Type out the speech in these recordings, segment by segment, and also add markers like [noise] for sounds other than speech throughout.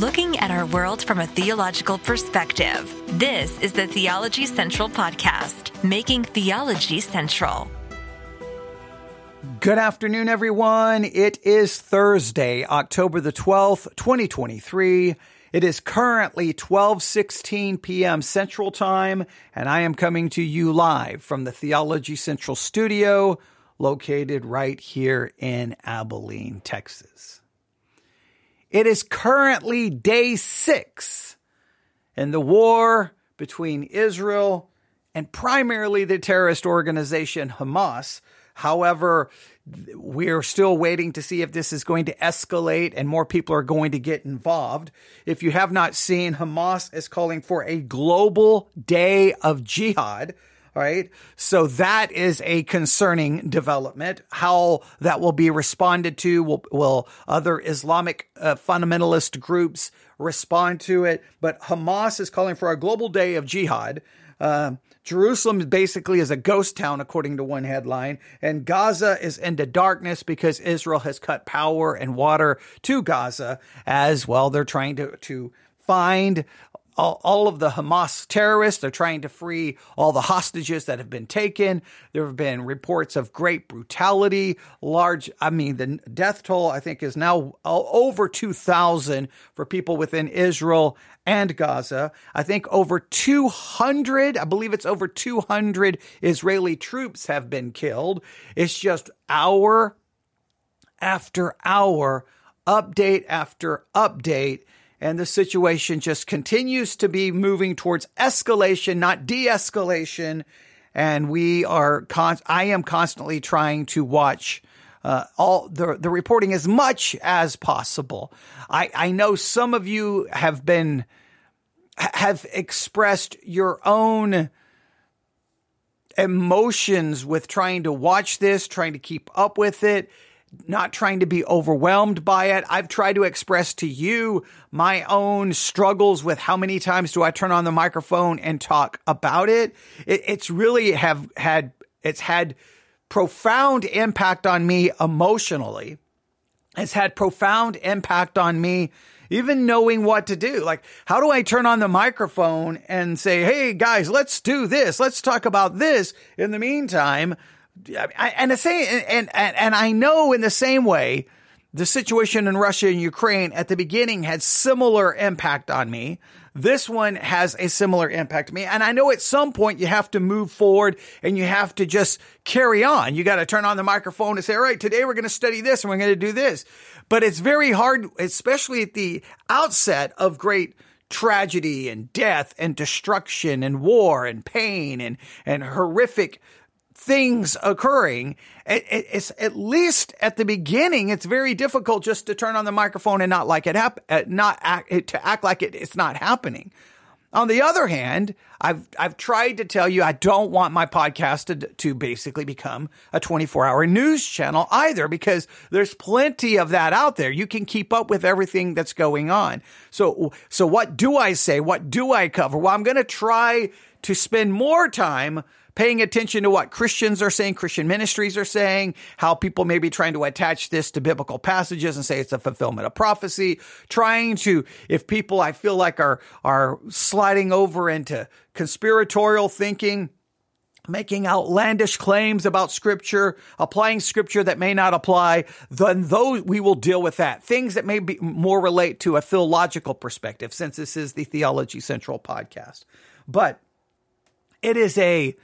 looking at our world from a theological perspective. This is the Theology Central Podcast, making theology central. Good afternoon, everyone. It is Thursday, October the 12th, 2023. It is currently 12:16 p.m. Central Time, and I am coming to you live from the Theology Central studio located right here in Abilene, Texas. It is currently day 6 in the war between Israel and primarily the terrorist organization Hamas. However, we're still waiting to see if this is going to escalate and more people are going to get involved. If you have not seen, Hamas is calling for a global day of jihad. Right. So that is a concerning development. How that will be responded to will, will other Islamic uh, fundamentalist groups respond to it? But Hamas is calling for a global day of jihad. Uh, Jerusalem basically is a ghost town, according to one headline, and Gaza is into darkness because Israel has cut power and water to Gaza as well. They're trying to, to find all, all of the Hamas terrorists. They're trying to free all the hostages that have been taken. There have been reports of great brutality, large, I mean, the death toll, I think, is now over 2,000 for people within Israel and Gaza. I think over 200, I believe it's over 200 Israeli troops have been killed. It's just hour after hour, update after update and the situation just continues to be moving towards escalation, not de-escalation. And we are, con- I am constantly trying to watch uh, all the the reporting as much as possible. I I know some of you have been have expressed your own emotions with trying to watch this, trying to keep up with it not trying to be overwhelmed by it. I've tried to express to you my own struggles with how many times do I turn on the microphone and talk about it. it it's really have had, it's had profound impact on me emotionally. It's had profound impact on me even knowing what to do. Like, how do I turn on the microphone and say, Hey guys, let's do this. Let's talk about this. In the meantime, And the same, and, and, and I know in the same way, the situation in Russia and Ukraine at the beginning had similar impact on me. This one has a similar impact to me. And I know at some point you have to move forward and you have to just carry on. You got to turn on the microphone and say, all right, today we're going to study this and we're going to do this. But it's very hard, especially at the outset of great tragedy and death and destruction and war and pain and, and horrific things occurring. It's at least at the beginning, it's very difficult just to turn on the microphone and not like it happen, uh, not act, to act like it, it's not happening. On the other hand, I've I've tried to tell you I don't want my podcast to, to basically become a 24-hour news channel either because there's plenty of that out there. You can keep up with everything that's going on. So so what do I say? What do I cover? Well, I'm going to try to spend more time paying attention to what Christians are saying, Christian ministries are saying, how people may be trying to attach this to biblical passages and say it's a fulfillment of prophecy, trying to, if people I feel like are, are sliding over into conspiratorial thinking, making outlandish claims about scripture, applying scripture that may not apply, then those we will deal with that. Things that may be more relate to a theological perspective, since this is the Theology Central podcast. But it is a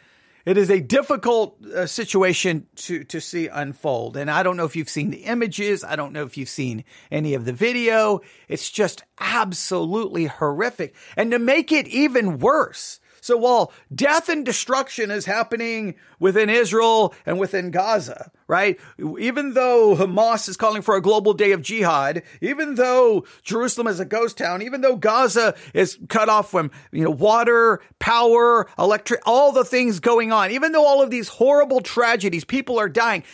it is a difficult uh, situation to to see unfold. And i don't know if you've seen the images. I don't know if you've seen any of the video. It's just absolutely horrific. And to make it even worse so while death and destruction is happening within Israel and within Gaza, right? Even though Hamas is calling for a global day of jihad, even though Jerusalem is a ghost town, even though Gaza is cut off from, you know, water, power, electric, all the things going on, even though all of these horrible tragedies, people are dying,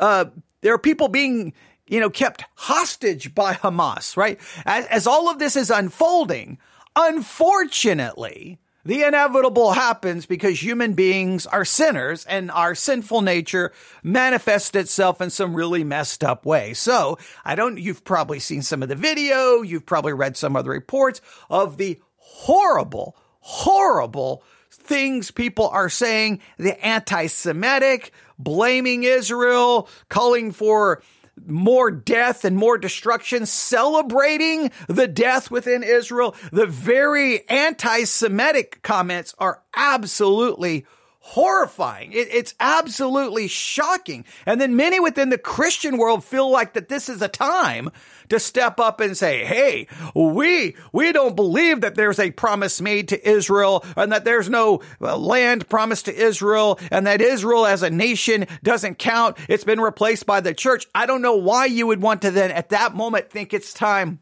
uh, there are people being you know, kept hostage by Hamas, right? As, as all of this is unfolding, unfortunately, The inevitable happens because human beings are sinners and our sinful nature manifests itself in some really messed up way. So I don't, you've probably seen some of the video. You've probably read some of the reports of the horrible, horrible things people are saying, the anti-Semitic, blaming Israel, calling for more death and more destruction, celebrating the death within Israel. The very anti Semitic comments are absolutely horrifying. It, it's absolutely shocking. And then many within the Christian world feel like that this is a time to step up and say, Hey, we, we don't believe that there's a promise made to Israel and that there's no uh, land promised to Israel and that Israel as a nation doesn't count. It's been replaced by the church. I don't know why you would want to then at that moment think it's time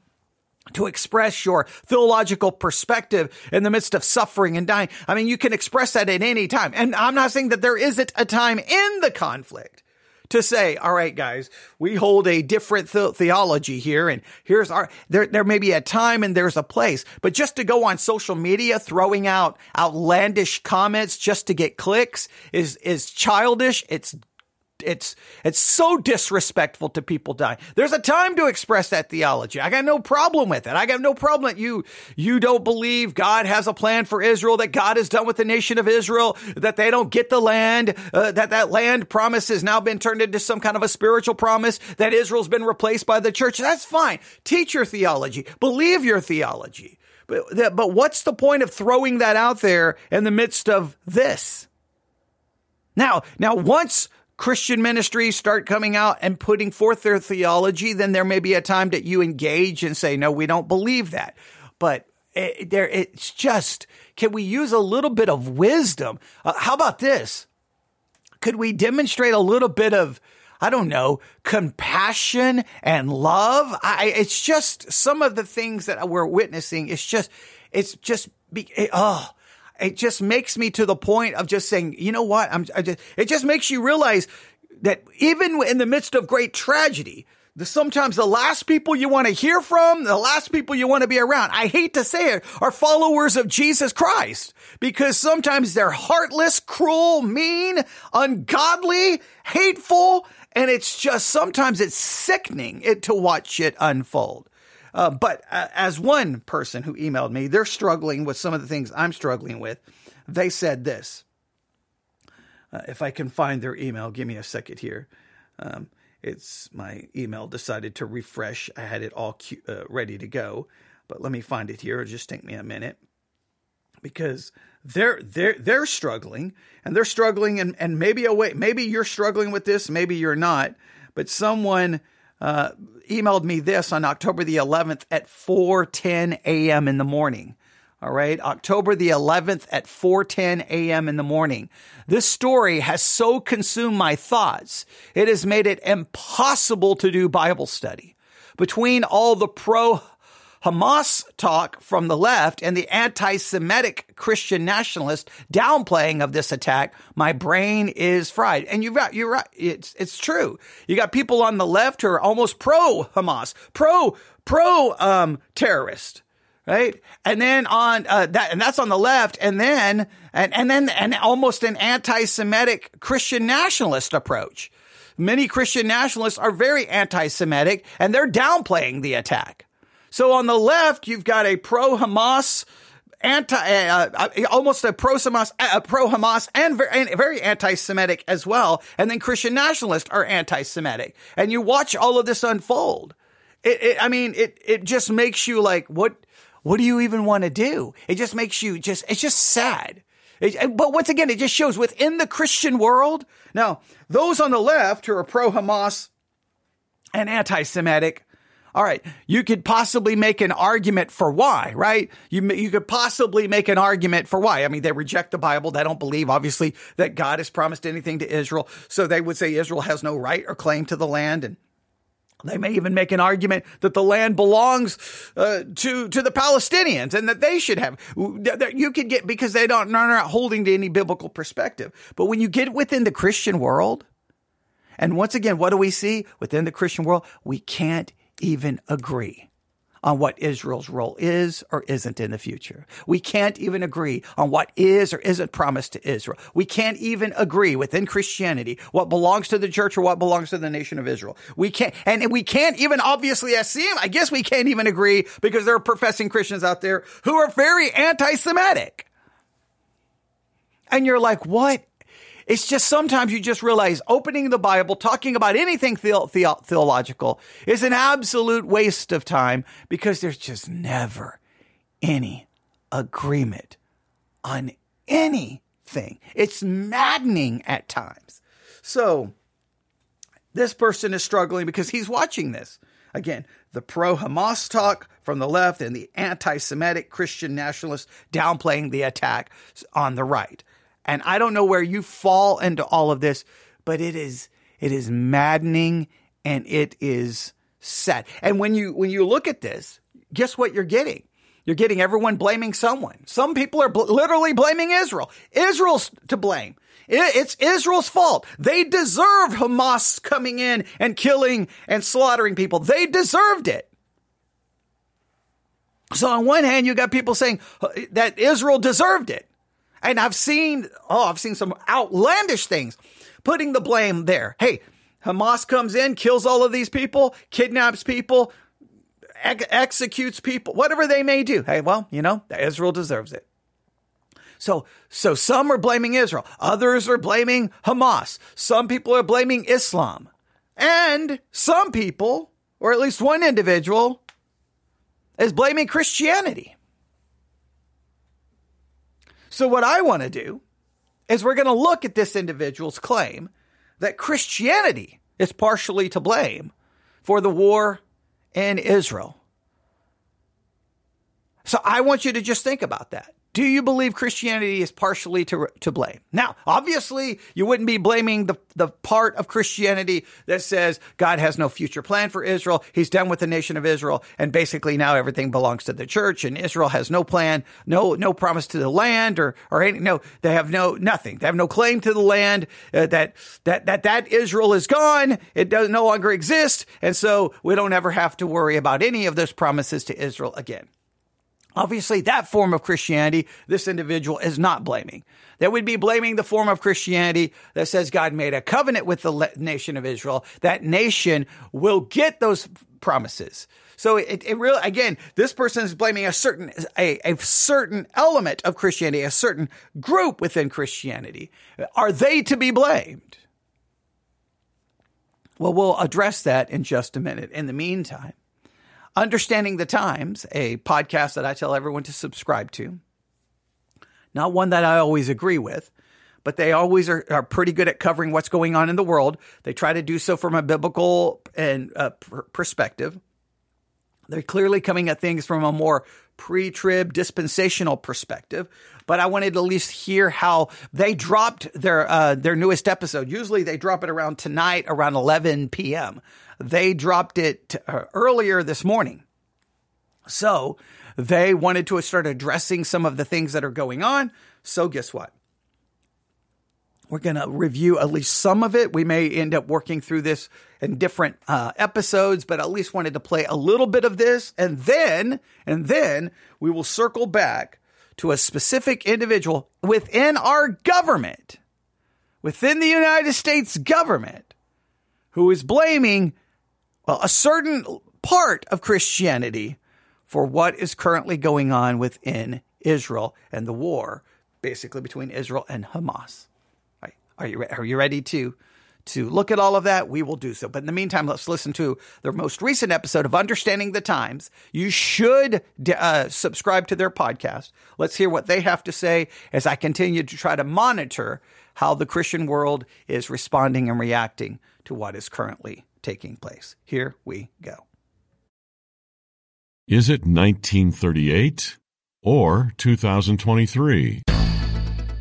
to express your theological perspective in the midst of suffering and dying. I mean, you can express that at any time. And I'm not saying that there isn't a time in the conflict to say, all right, guys, we hold a different th- theology here. And here's our, there, there may be a time and there's a place, but just to go on social media throwing out outlandish comments just to get clicks is, is childish. It's it's it's so disrespectful to people dying. There's a time to express that theology. I got no problem with it. I got no problem that you you don't believe God has a plan for Israel, that God is done with the nation of Israel, that they don't get the land, uh, that that land promise has now been turned into some kind of a spiritual promise, that Israel's been replaced by the church. That's fine. Teach your theology. Believe your theology. But but what's the point of throwing that out there in the midst of this? Now, now once Christian ministries start coming out and putting forth their theology, then there may be a time that you engage and say, no, we don't believe that. But it, there, it's just, can we use a little bit of wisdom? Uh, how about this? Could we demonstrate a little bit of, I don't know, compassion and love? I, it's just some of the things that we're witnessing. It's just, it's just, it, oh, it just makes me to the point of just saying, you know what? I'm, just, it just makes you realize that even in the midst of great tragedy, the, sometimes the last people you want to hear from, the last people you want to be around, I hate to say it, are followers of Jesus Christ because sometimes they're heartless, cruel, mean, ungodly, hateful, and it's just sometimes it's sickening it to watch it unfold. Uh, but uh, as one person who emailed me, they're struggling with some of the things I'm struggling with. They said this. Uh, if I can find their email, give me a second here. Um, it's my email decided to refresh. I had it all cu- uh, ready to go, but let me find it here. It'll just take me a minute because they're they're they're struggling and they're struggling and and maybe a way maybe you're struggling with this, maybe you're not, but someone uh, emailed me this on October the 11th at 4:10 a.m. in the morning. All right, October the 11th at 4:10 a.m. in the morning. This story has so consumed my thoughts, it has made it impossible to do Bible study. Between all the pro Hamas talk from the left and the anti-Semitic Christian nationalist downplaying of this attack, my brain is fried. And you've got, you're right. It's, it's true. You got people on the left who are almost pro Hamas, pro, pro, um, terrorist right? And then on uh, that, and that's on the left, and then and and then and almost an anti-Semitic Christian nationalist approach. Many Christian nationalists are very anti-Semitic, and they're downplaying the attack. So on the left, you've got a pro Hamas, anti, uh, uh, almost a pro Hamas, uh, pro Hamas, and very, very anti-Semitic as well. And then Christian nationalists are anti-Semitic, and you watch all of this unfold. It, it, I mean, it it just makes you like, what what do you even want to do? It just makes you just, it's just sad. It, but once again, it just shows within the Christian world. Now, those on the left who are pro Hamas and anti Semitic all right, you could possibly make an argument for why, right? You you could possibly make an argument for why. I mean, they reject the Bible. They don't believe, obviously, that God has promised anything to Israel. So they would say Israel has no right or claim to the land, and they may even make an argument that the land belongs uh, to to the Palestinians and that they should have. That You could get because they don't are not holding to any biblical perspective. But when you get within the Christian world, and once again, what do we see within the Christian world? We can't even agree. on what Israel's role is or isn't in the future. We can't even agree on what is or isn't promised to Israel. We can't even agree within Christianity what belongs to the church or what belongs to the nation of Israel. We can't, and we can't even obviously assume, I guess we can't even agree because there are professing Christians out there who are very anti-Semitic. And you're like, what it's just sometimes you just realize opening the Bible, talking about anything the- the- theological is an absolute waste of time because there's just never any agreement on anything. It's maddening at times. So this person is struggling because he's watching this. Again, the pro Hamas talk from the left and the anti Semitic Christian nationalists downplaying the attack on the right. And I don't know where you fall into all of this, but it is it is maddening and it is sad. And when you when you look at this, guess what you're getting? You're getting everyone blaming someone. Some people are bl- literally blaming Israel. Israel's to blame. It's Israel's fault. They deserve Hamas coming in and killing and slaughtering people. They deserved it. So on one hand, you got people saying uh, that Israel deserved it. And I've seen, oh, I've seen some outlandish things putting the blame there. Hey, Hamas comes in, kills all of these people, kidnaps people, ex- executes people, whatever they may do. Hey, well, you know, Israel deserves it. So, so some are blaming Israel. Others are blaming Hamas. Some people are blaming Islam. And some people, or at least one individual, is blaming Christianity. So, what I want to do is we're going to look at this individual's claim that Christianity is partially to blame for the war in Israel. So, I want you to just think about that. Do you believe Christianity is partially to, to blame? Now, obviously, you wouldn't be blaming the, the part of Christianity that says God has no future plan for Israel. He's done with the nation of Israel. And basically now everything belongs to the church and Israel has no plan, no, no promise to the land or, or any, no, they have no, nothing. They have no claim to the land, uh, that, that, that, that Israel is gone. It does no longer exist. And so we don't ever have to worry about any of those promises to Israel again. Obviously, that form of Christianity, this individual is not blaming. That would be blaming the form of Christianity that says God made a covenant with the nation of Israel. That nation will get those promises. So it, it really, again, this person is blaming a certain, a, a certain element of Christianity, a certain group within Christianity. Are they to be blamed? Well, we'll address that in just a minute. In the meantime, Understanding the Times, a podcast that I tell everyone to subscribe to. Not one that I always agree with, but they always are, are pretty good at covering what's going on in the world. They try to do so from a biblical and uh, pr- perspective. They're clearly coming at things from a more pre-trib dispensational perspective, but I wanted to at least hear how they dropped their uh, their newest episode. Usually they drop it around tonight around 11 p.m. They dropped it uh, earlier this morning. So they wanted to start addressing some of the things that are going on. So guess what? We're going to review at least some of it. We may end up working through this in different uh, episodes, but at least wanted to play a little bit of this. And then, and then we will circle back to a specific individual within our government, within the United States government, who is blaming well, a certain part of Christianity for what is currently going on within Israel and the war, basically between Israel and Hamas. Right? Are you are you ready to to look at all of that? We will do so. But in the meantime, let's listen to the most recent episode of Understanding the Times. You should uh, subscribe to their podcast. Let's hear what they have to say as I continue to try to monitor how the Christian world is responding and reacting to what is currently taking place. Here we go. Is it 1938 or 2023?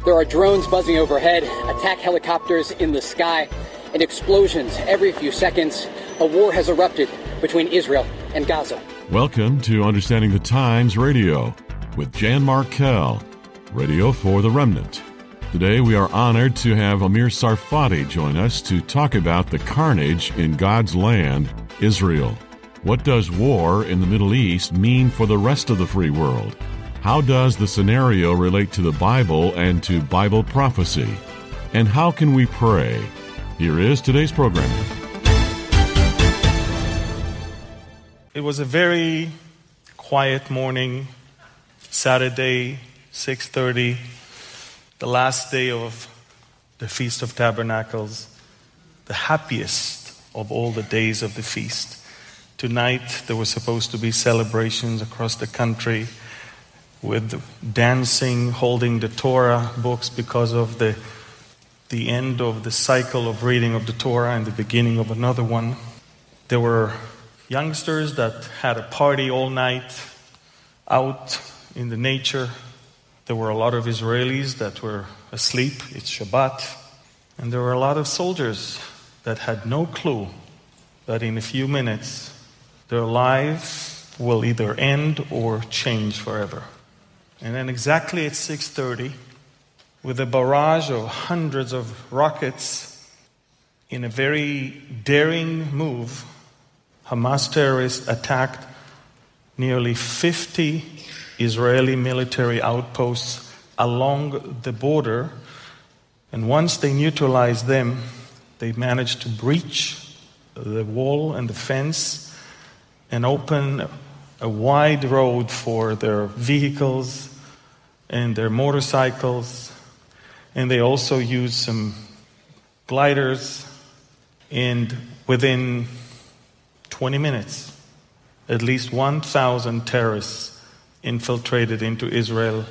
There are drones buzzing overhead, attack helicopters in the sky, and explosions every few seconds. A war has erupted between Israel and Gaza. Welcome to Understanding the Times Radio with Jan Markell, Radio for the Remnant. Today, we are honored to have Amir Tsarfati join us to talk about the carnage in God's land, Israel. What does war in the Middle East mean for the rest of the free world? How does the scenario relate to the Bible and to Bible prophecy? And how can we pray? Here is today's program. It was a very quiet morning, Saturday, 6:30, the last day of the Feast of Tabernacles, the happiest of all the days of the feast. Tonight there were supposed to be celebrations across the country with dancing, holding the Torah books because of the the end of the cycle of reading of the Torah and the beginning of another one. There were youngsters that had a party all night out in the nature. There were a lot of Israelis that were asleep. It's Shabbat. And there were a lot of soldiers that had no clue that in a few minutes their lives will either end or change forever. And then exactly at 6:30 with a barrage of hundreds of rockets in a very daring move Hamas terrorists attacked nearly 50 Israeli military outposts along the border. And once they neutralized them, they managed to breach the wall and the fence and open a wide road for their vehicles and their motorcycles. And they also used some gliders. And within 20 minutes, at least 1,000 terrorists infiltrated into Israel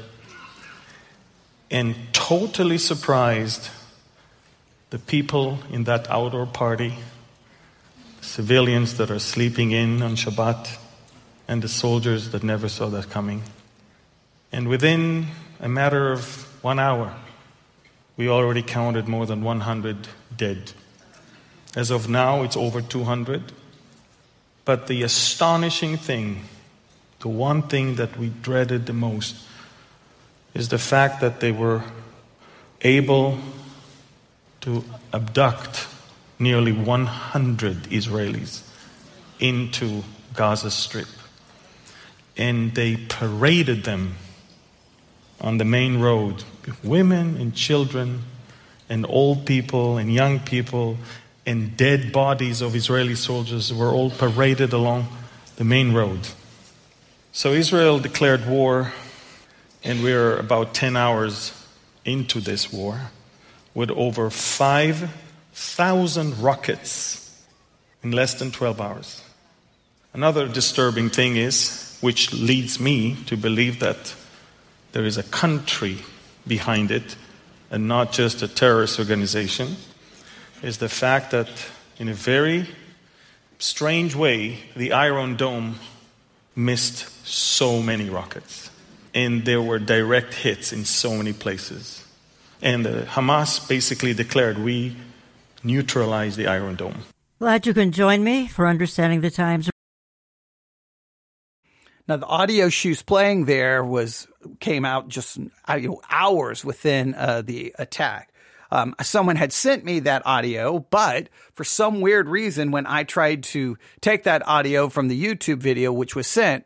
and totally surprised the people in that outdoor party, civilians that are sleeping in on Shabbat, and the soldiers that never saw that coming. And within a matter of one hour, we already counted more than 100 dead. As of now, it's over 200. But the astonishing thing, the one thing that we dreaded the most, is the fact that they were able to abduct nearly 100 Israelis into Gaza Strip. And they paraded them on the main road women and children and old people and young people and dead bodies of Israeli soldiers were all paraded along the main road. So Israel declared war, and we're about 10 hours into this war with over 5,000 rockets in less than 12 hours. Another disturbing thing is, which leads me to believe that there is a country behind it and not just a terrorist organization is the fact that, in a very strange way, the Iron Dome missed so many rockets. And there were direct hits in so many places. And uh, Hamas basically declared, We neutralized the Iron Dome. Glad you can join me for Understanding the Times. Now the audio she was playing there was came out just you know, hours within uh, the attack. Um, someone had sent me that audio, but for some weird reason, when I tried to take that audio from the YouTube video, which was sent,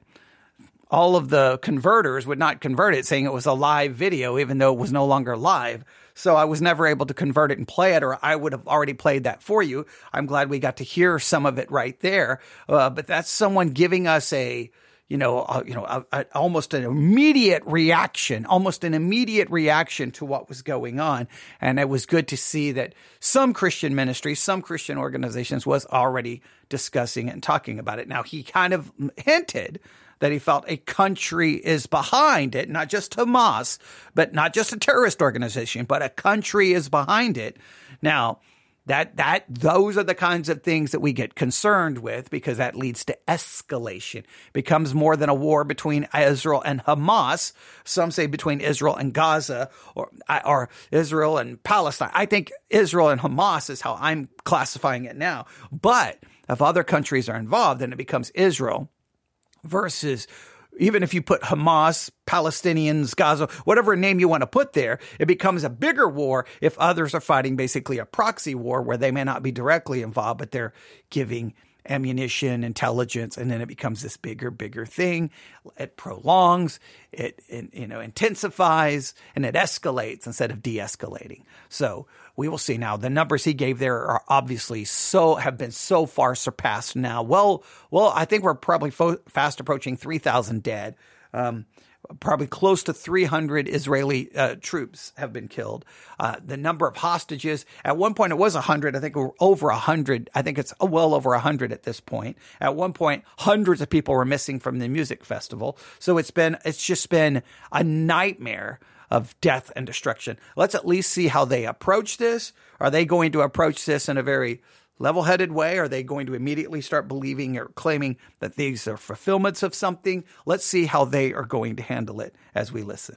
all of the converters would not convert it, saying it was a live video, even though it was no longer live. So I was never able to convert it and play it, or I would have already played that for you. I'm glad we got to hear some of it right there. Uh, but that's someone giving us a you know, uh, you know, a, a, almost an immediate reaction, almost an immediate reaction to what was going on. And it was good to see that some Christian ministries, some Christian organizations was already discussing and talking about it. Now he kind of hinted that he felt a country is behind it, not just Hamas, but not just a terrorist organization, but a country is behind it. Now, that that those are the kinds of things that we get concerned with because that leads to escalation. Becomes more than a war between Israel and Hamas. Some say between Israel and Gaza or or Israel and Palestine. I think Israel and Hamas is how I'm classifying it now. But if other countries are involved, then it becomes Israel versus even if you put Hamas, Palestinians, Gaza, whatever name you want to put there, it becomes a bigger war if others are fighting basically a proxy war where they may not be directly involved, but they're giving ammunition, intelligence, and then it becomes this bigger, bigger thing. It prolongs, it, it you know intensifies, and it escalates instead of de-escalating. So we will see now. The numbers he gave there are obviously so have been so far surpassed now. Well, well, I think we're probably fo- fast approaching three thousand dead. Um, probably close to 300 Israeli uh, troops have been killed. Uh, the number of hostages, at one point it was 100. I think over 100. I think it's well over 100 at this point. At one point, hundreds of people were missing from the music festival. So it's been, it's just been a nightmare of death and destruction. Let's at least see how they approach this. Are they going to approach this in a very level headed way? Are they going to immediately start believing or claiming that these are fulfillments of something? Let's see how they are going to handle it as we listen.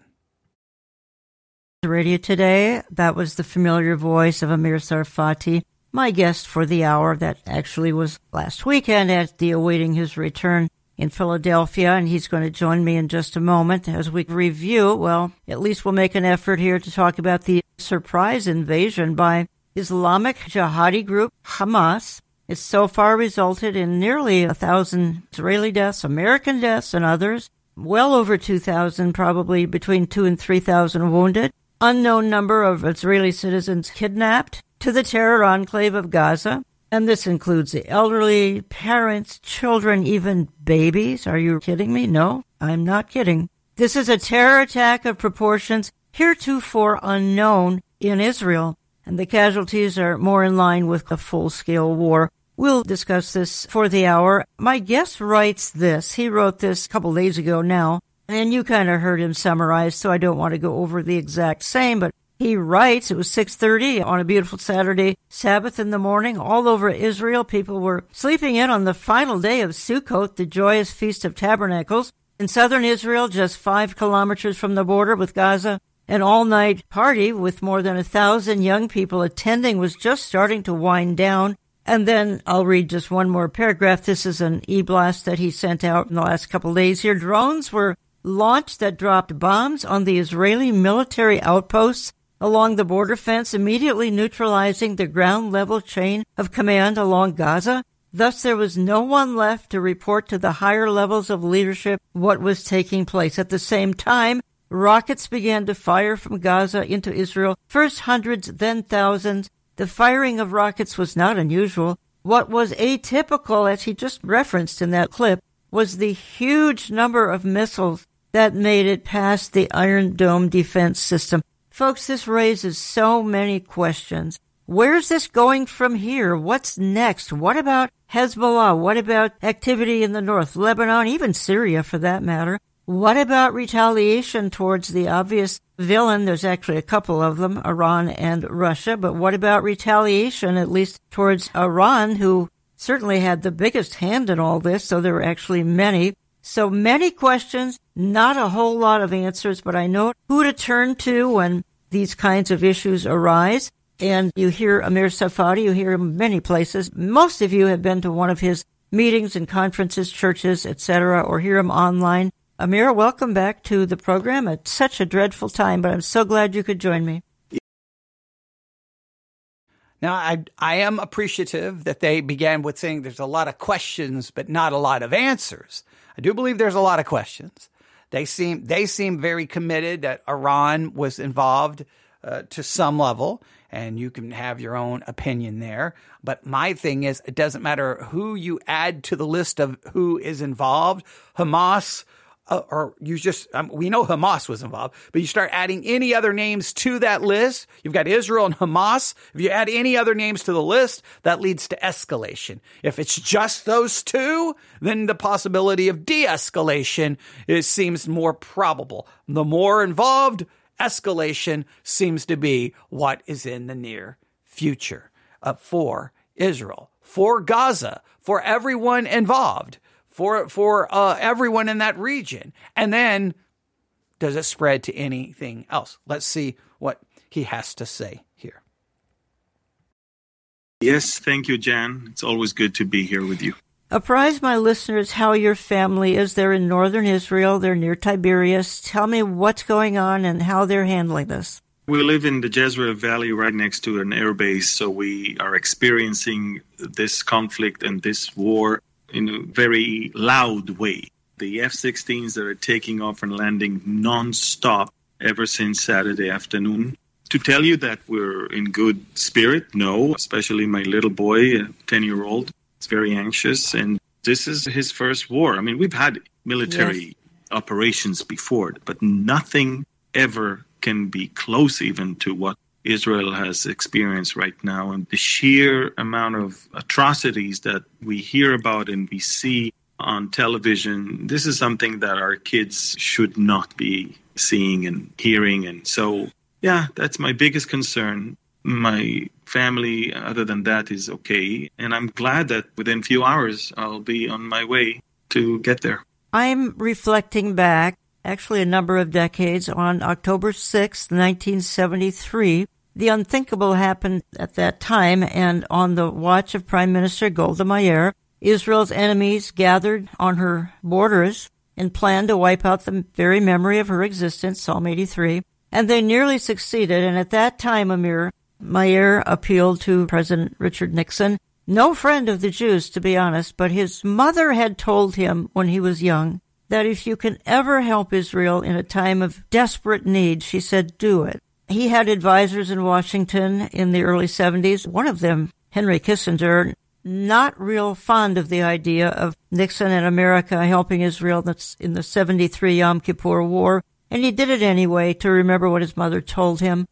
Radio today, that was the familiar voice of Amir Tsarfati, my guest for the hour that actually was last weekend at the awaiting his return in Philadelphia, and he's going to join me in just a moment as we review. Well, at least we'll make an effort here to talk about the surprise invasion by Islamic jihadi group Hamas. has so far resulted in nearly a thousand Israeli deaths, American deaths, and others. Well over 2,000, probably between two and 3,000 wounded. Unknown number of Israeli citizens kidnapped to the terror enclave of Gaza. And this includes the elderly, parents, children, even babies. Are you kidding me? No, I'm not kidding. This is a terror attack of proportions heretofore unknown in Israel and the casualties are more in line with a full scale war. We'll discuss this for the hour. My guest writes this. He wrote this a couple days ago now, and you kind of heard him summarize, so I don't want to go over the exact same, but he writes it was 6:30 on a beautiful Saturday, Sabbath in the morning, all over Israel. People were sleeping in on the final day of Sukkot, the joyous feast of tabernacles. In southern Israel, just five kilometers from the border with Gaza, an all night party with more than a thousand young people attending was just starting to wind down. And then I'll read just one more paragraph. This is an e-blast that he sent out in the last couple days here. Drones were launched that dropped bombs on the Israeli military outposts along the border fence, immediately neutralizing the ground level chain of command along Gaza. Thus, there was no one left to report to the higher levels of leadership what was taking place. At the same time, Rockets began to fire from Gaza into Israel, first hundreds, then thousands. The firing of rockets was not unusual. What was atypical, as he just referenced in that clip, was the huge number of missiles that made it past the Iron Dome defense system. Folks, this raises so many questions. Where's this going from here? What's next? What about Hezbollah? What about activity in the north, Lebanon, even Syria for that matter? What about retaliation towards the obvious villain? There's actually a couple of them, Iran and Russia, but what about retaliation, at least towards Iran, who certainly had the biggest hand in all this, so there were actually many. So many questions, not a whole lot of answers, but I know who to turn to when these kinds of issues arise. And you hear Amir Tsarfati, you hear him many places. Most of you have been to one of his meetings and conferences, churches, etc., or hear him online. Amir, welcome back to the program. It's such a dreadful time, but I'm so glad you could join me. Now, I, I am appreciative that they began with saying there's a lot of questions, but not a lot of answers. I do believe there's a lot of questions. They seem they seem very committed that Iran was involved uh, to some level, and you can have your own opinion there. But my thing is, it doesn't matter who you add to the list of who is involved. Hamas, uh, or you just, um, we know Hamas was involved, but you start adding any other names to that list. You've got Israel and Hamas. If you add any other names to the list, that leads to escalation. If it's just those two, then the possibility of de escalation seems more probable. The more involved, escalation seems to be what is in the near future uh, for Israel, for Gaza, for everyone involved for for uh, everyone in that region, and then does it spread to anything else? Let's see what he has to say here. Yes, thank you, Jan. It's always good to be here with you. Apprise my listeners how your family is. They're in northern Israel. They're near Tiberias. Tell me what's going on and how they're handling this. We live in the Jezreel Valley right next to an air base, so we are experiencing this conflict and this war in a very loud way. The F 16s that are taking off and landing non-stop ever since Saturday afternoon. To tell you that we're in good spirit, no, especially my little boy, a 10 year old, is very anxious. And this is his first war. I mean, we've had military yes. operations before, but nothing ever can be close even to what Israel has experienced right now. And the sheer amount of atrocities that we hear about and we see on television, this is something that our kids should not be seeing and hearing. And so, yeah, that's my biggest concern. My family, other than that, is okay. And I'm glad that within a few hours I'll be on my way to get there. I'm reflecting back actually a number of decades, on October 6, 1973. The unthinkable happened at that time, and on the watch of Prime Minister Golda Meir, Israel's enemies gathered on her borders and planned to wipe out the very memory of her existence, Psalm 83. And they nearly succeeded, and at that time, Amir, Meir appealed to President Richard Nixon, no friend of the Jews, to be honest, but his mother had told him when he was young that if you can ever help Israel in a time of desperate need, she said, do it. He had advisors in Washington in the early 70s. One of them, Henry Kissinger, not real fond of the idea of Nixon and America helping Israel in the 73 Yom Kippur War. And he did it anyway to remember what his mother told him.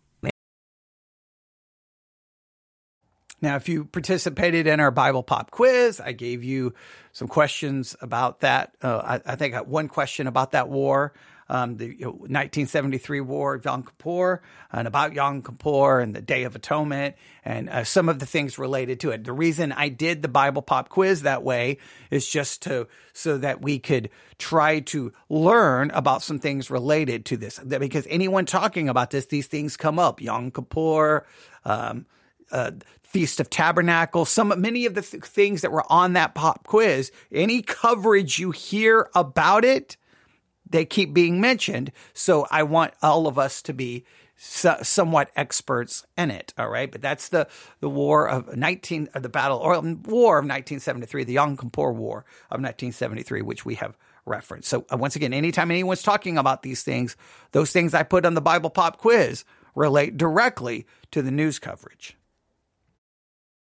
Now, if you participated in our Bible Pop quiz, I gave you some questions about that. Uh, I, I, think one question about that war, um, the you know, 1973 war of Yom Kippur, and about Yom Kippur and the Day of Atonement, and uh, some of the things related to it. The reason I did the Bible Pop quiz that way is just to so that we could try to learn about some things related to this. Because anyone talking about this, these things come up. Yom Kippur. Um, uh, Feast of Tabernacles, some many of the th- things that were on that pop quiz, any coverage you hear about it, they keep being mentioned. So I want all of us to be so, somewhat experts in it. All right, but that's the the war of nineteen, uh, the battle or um, war of nineteen seventy three, the Yom Kippur War of nineteen seventy three, which we have referenced. So uh, once again, anytime anyone's talking about these things, those things I put on the Bible Pop quiz relate directly to the news coverage.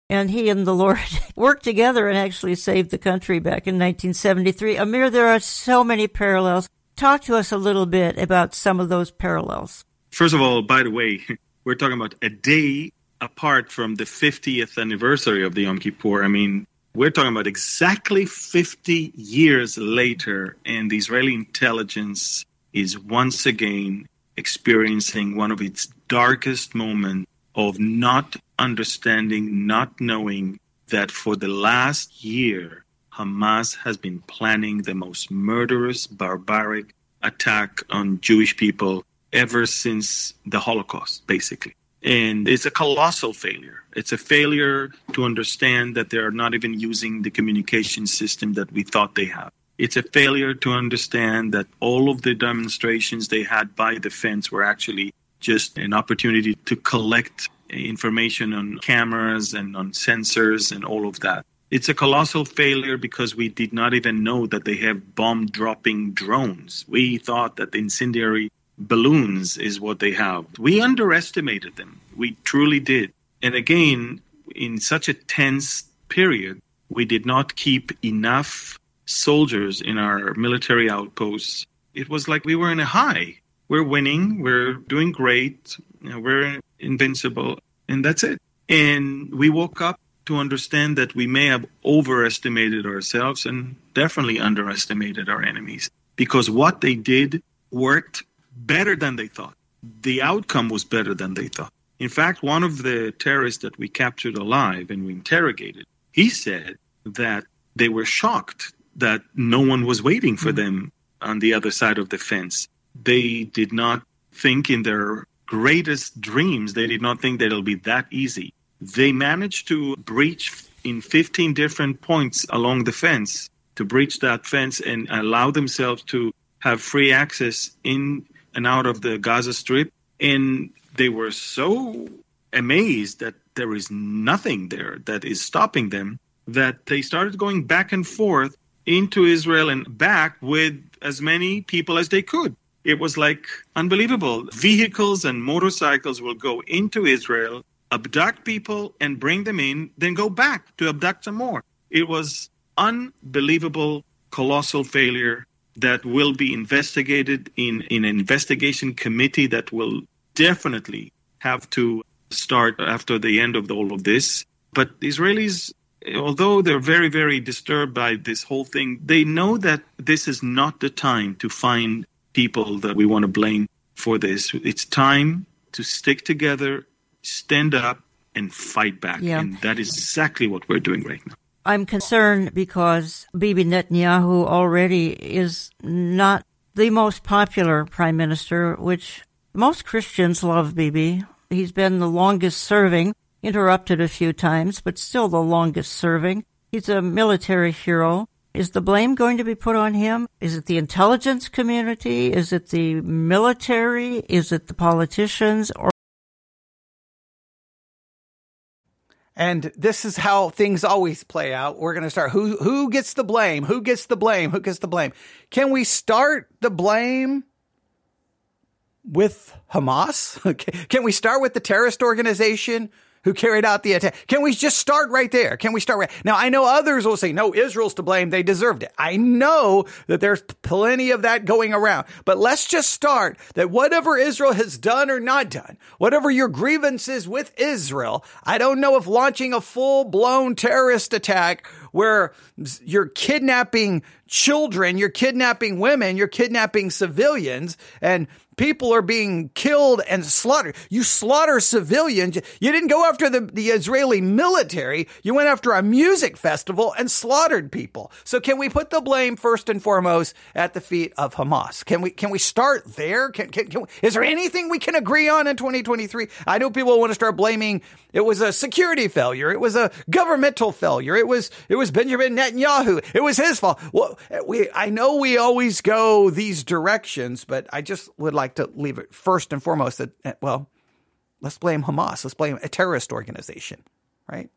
And he and the Lord [laughs] worked together and actually saved the country back in 1973. Amir, there are so many parallels. Talk to us a little bit about some of those parallels. First of all, by the way, [laughs] we're talking about a day apart from the 50th anniversary of the Yom Kippur. I mean, we're talking about exactly 50 years later, and the Israeli intelligence is once again experiencing one of its darkest moments of not understanding, not knowing that for the last year, Hamas has been planning the most murderous, barbaric attack on Jewish people ever since the Holocaust, basically. And it's a colossal failure. It's a failure to understand that they're not even using the communication system that we thought they have. It's a failure to understand that all of the demonstrations they had by the fence were actually just an opportunity to collect information on cameras and on sensors and all of that. It's a colossal failure because we did not even know that they have bomb dropping drones. We thought that incendiary balloons is what they have. We underestimated them. We truly did. And again, in such a tense period, we did not keep enough soldiers in our military outposts. It was like we were in a high we're winning, we're doing great, we're invincible, and that's it. And we woke up to understand that we may have overestimated ourselves and definitely underestimated our enemies because what they did worked better than they thought. The outcome was better than they thought. In fact, one of the terrorists that we captured alive and we interrogated, he said that they were shocked that no one was waiting for mm-hmm. them on the other side of the fence they did not think in their greatest dreams, they did not think that it'll be that easy. They managed to breach in 15 different points along the fence, to breach that fence and allow themselves to have free access in and out of the Gaza Strip. And they were so amazed that there is nothing there that is stopping them that they started going back and forth into Israel and back with as many people as they could. It was like unbelievable. Vehicles and motorcycles will go into Israel, abduct people and bring them in, then go back to abduct some more. It was unbelievable, colossal failure that will be investigated in, in an investigation committee that will definitely have to start after the end of all of this. But the Israelis, although they're very, very disturbed by this whole thing, they know that this is not the time to find people that we want to blame for this. It's time to stick together, stand up, and fight back. Yeah. And that is exactly what we're doing right now. I'm concerned because Bibi Netanyahu already is not the most popular prime minister, which most Christians love Bibi. He's been the longest serving, interrupted a few times, but still the longest serving. He's a military hero. Is the blame going to be put on him? Is it the intelligence community? Is it the military? Is it the politicians? Or And this is how things always play out. We're going to start. Who, who gets the blame? Who gets the blame? Who gets the blame? Can we start the blame with Hamas? [laughs] Can we start with the terrorist organization who carried out the attack. Can we just start right there? Can we start right now? I know others will say, no, Israel's to blame. They deserved it. I know that there's plenty of that going around, but let's just start that whatever Israel has done or not done, whatever your grievances with Israel, I don't know if launching a full blown terrorist attack where you're kidnapping children, you're kidnapping women, you're kidnapping civilians and people are being killed and slaughtered. You slaughter civilians. You didn't go after the, the Israeli military. You went after a music festival and slaughtered people. So can we put the blame first and foremost at the feet of Hamas? Can we, can we start there? Can, can, can we, is there anything we can agree on in 2023? I know people want to start blaming it was a security failure. It was a governmental failure. It was, it was Benjamin Netanyahu. It was his fault. Well, we, I know we always go these directions, but I just would like like to leave it first and foremost that, eh, well, let's blame Hamas. Let's blame a terrorist organization, right?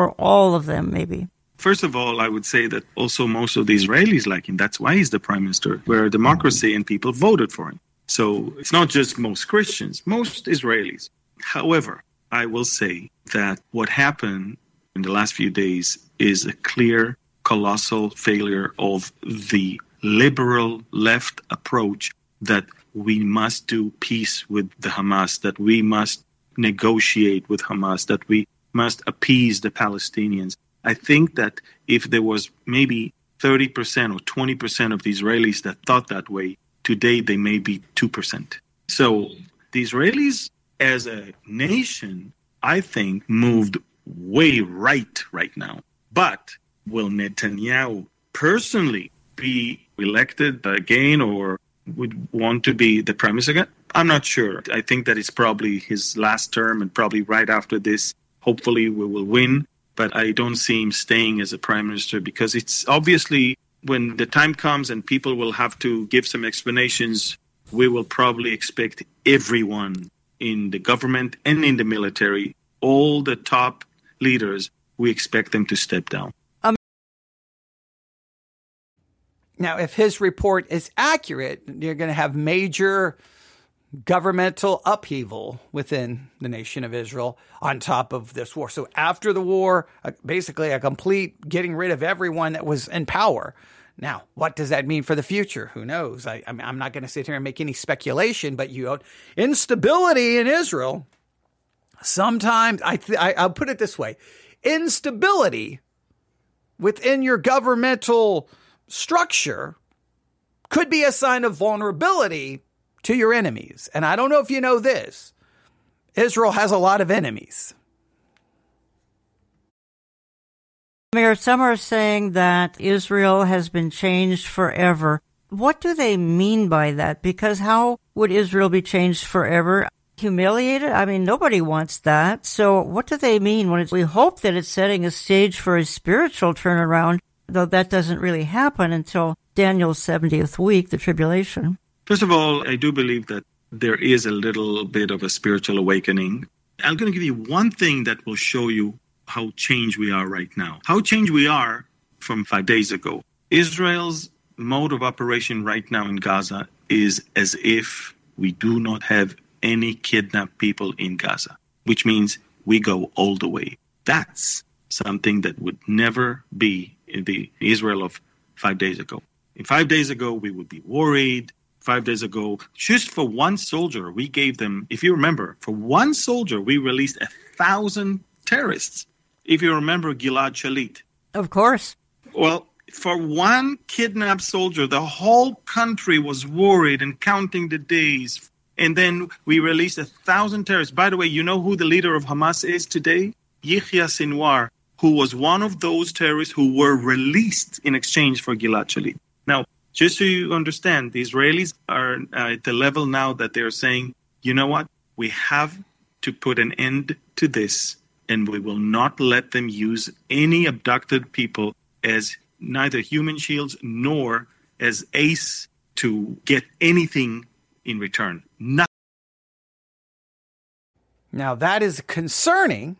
Or all of them, maybe. First of all, I would say that also most of the Israelis like him. That's why he's the prime minister. We're a democracy and people voted for him. So it's not just most Christians, most Israelis. However, I will say that what happened in the last few days is a clear, colossal failure of the liberal left approach that we must do peace with the Hamas, that we must negotiate with Hamas, that we must appease the Palestinians. I think that if there was maybe 30% or 20% of the Israelis that thought that way, today they may be 2%. So the Israelis as a nation, I think, moved way right right now. But will Netanyahu personally be elected again or would want to be the premise again? I'm not sure. I think that it's probably his last term and probably right after this, hopefully we will win. But I don't see him staying as a prime minister because it's obviously when the time comes and people will have to give some explanations, we will probably expect everyone in the government and in the military, all the top leaders, we expect them to step down. Now, if his report is accurate, you're going to have major governmental upheaval within the nation of Israel on top of this war. So after the war, uh, basically a complete getting rid of everyone that was in power. Now, what does that mean for the future? Who knows? I, am not going to sit here and make any speculation, but you instability in Israel. Sometimes I, th- I I'll put it this way: instability within your governmental structure could be a sign of vulnerability to your enemies. And I don't know if you know this Israel has a lot of enemies. Amir, some are saying that Israel has been changed forever. What do they mean by that? Because how would Israel be changed forever? Humiliated? I mean, nobody wants that. So what do they mean when we hope that it's setting a stage for a spiritual turnaround? Though that doesn't really happen until Daniel's 70th week, the tribulation. First of all, I do believe that there is a little bit of a spiritual awakening. I'm going to give you one thing that will show you how changed we are right now. How changed we are from five days ago. Israel's mode of operation right now in Gaza is as if we do not have any kidnapped people in Gaza, which means we go all the way. That's something that would never be the Israel of five days ago. In five days ago, we would be worried. Five days ago, just for one soldier, we gave them, if you remember, for one soldier, we released a thousand terrorists. If you remember Gilad Shalit. Of course. Well, for one kidnapped soldier, the whole country was worried and counting the days. And then we released a thousand terrorists. By the way, you know who the leader of Hamas is today? Yahya Sinwar, who was one of those terrorists who were released in exchange for Gilad Shalit. Now, just so you understand, the Israelis are uh, at the level now that they're saying, you know what? We have to put an end to this, and we will not let them use any abducted people as neither human shields nor as ace to get anything in return. Now, that is concerning,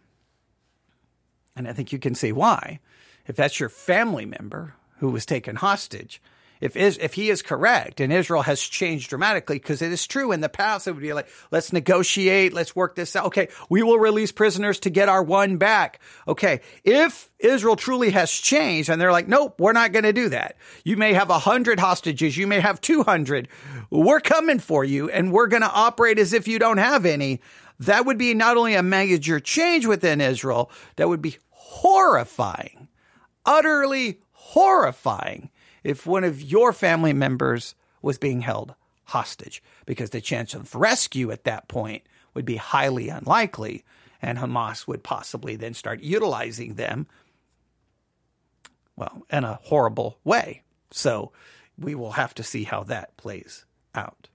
and I think you can see why. If that's your family member who was taken hostage, if is if he is correct and Israel has changed dramatically, because it is true in the past it would be like, let's negotiate, let's work this out. Okay, we will release prisoners to get our one back. Okay, if Israel truly has changed and they're like, nope, we're not going to do that. You may have a hundred hostages, you may have two hundred. We're coming for you, and we're going to operate as if you don't have any. That would be not only a major change within Israel, that would be horrifying, utterly horrifying if one of your family members was being held hostage, because the chance of rescue at that point would be highly unlikely, and Hamas would possibly then start utilizing them, well, in a horrible way. So we will have to see how that plays out.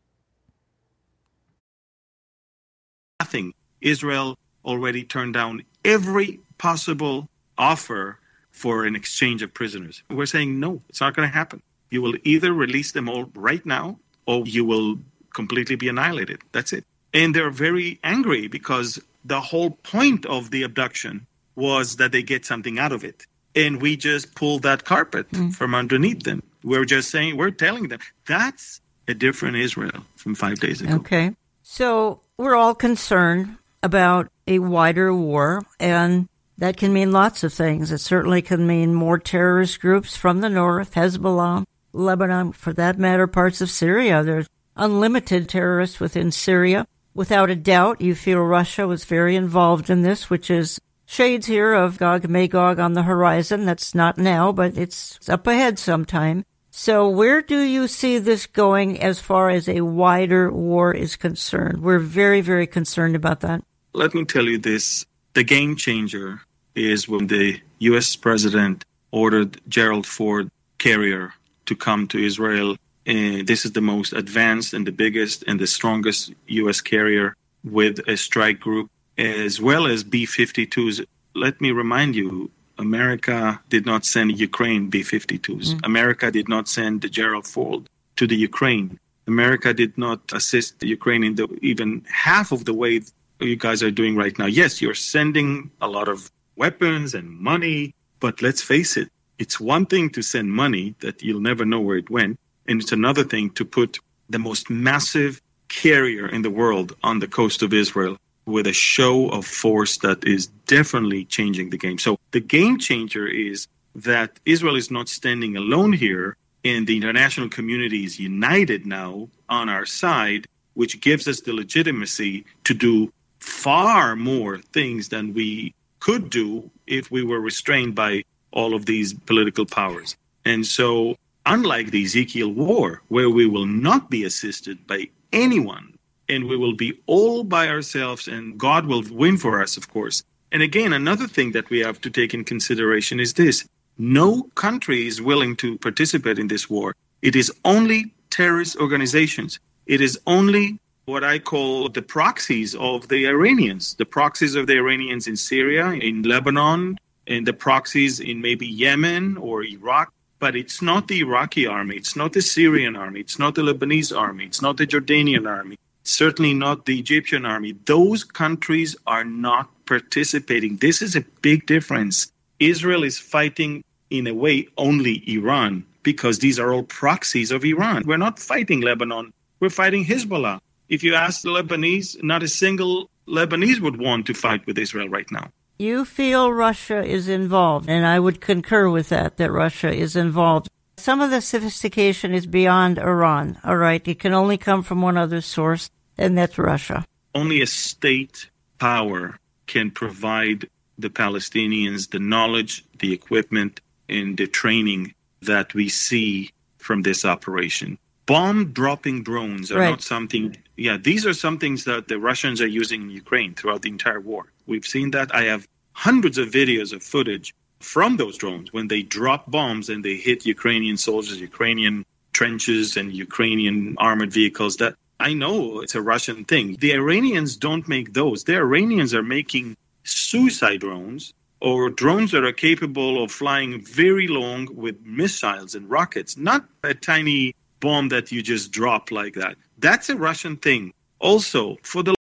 Nothing. Israel already turned down every possible offer for an exchange of prisoners. We're saying no, it's not going to happen. You will either release them all right now or you will completely be annihilated. That's it. And they're very angry because the whole point of the abduction was that they get something out of it. And we just pulled that carpet mm. from underneath them. We're just saying, we're telling them that's a different Israel from five days ago. Okay. So we're all concerned about a wider war. And that can mean lots of things. It certainly can mean more terrorist groups from the north, Hezbollah, Lebanon, for that matter, parts of Syria. There's unlimited terrorists within Syria. Without a doubt, you feel Russia was very involved in this, which is shades here of Gog Magog on the horizon. That's not now, but it's up ahead sometime. So where do you see this going as far as a wider war is concerned? We're very, very concerned about that. Let me tell you this the game changer is when the U.S. president ordered Gerald Ford carrier to come to Israel. Uh, this is the most advanced and the biggest and the strongest U.S. carrier with a strike group, as well as B 52s. Let me remind you, America did not send Ukraine B 52s. Mm. America did not send the Gerald Ford to the Ukraine. America did not assist the Ukraine in the, even half of the way you guys are doing right now. Yes, you're sending a lot of weapons and money, but let's face it, it's one thing to send money that you'll never know where it went, and it's another thing to put the most massive carrier in the world on the coast of Israel with a show of force that is definitely changing the game. So the game changer is that Israel is not standing alone here, and the international community is united now on our side, which gives us the legitimacy to do far more things than we could do if we were restrained by all of these political powers. And so, unlike the Ezekiel war, where we will not be assisted by anyone and we will be all by ourselves and God will win for us, of course. And again, another thing that we have to take in consideration is this no country is willing to participate in this war. It is only terrorist organizations. It is only what I call the proxies of the Iranians, the proxies of the Iranians in Syria, in Lebanon, and the proxies in maybe Yemen or Iraq. But it's not the Iraqi army, it's not the Syrian army, it's not the Lebanese army, it's not the Jordanian army. Certainly not the Egyptian army. Those countries are not participating. This is a big difference. Israel is fighting, in a way, only Iran because these are all proxies of Iran. We're not fighting Lebanon, we're fighting Hezbollah. If you ask the Lebanese, not a single Lebanese would want to fight with Israel right now. You feel Russia is involved, and I would concur with that, that Russia is involved. Some of the sophistication is beyond Iran, all right? It can only come from one other source, and that's Russia. Only a state power can provide the Palestinians the knowledge, the equipment, and the training that we see from this operation. Bomb dropping drones are Right. not something, yeah, these are some things that the Russians are using in Ukraine throughout the entire war. We've seen that. I have hundreds of videos of footage from those drones when they drop bombs and they hit Ukrainian soldiers, Ukrainian trenches, and Ukrainian armored vehicles. That I know it's a Russian thing. The Iranians don't make those. The Iranians are making suicide drones or drones that are capable of flying very long with missiles and rockets, not a tiny bomb that you just drop like that. That's a Russian thing. Also, for the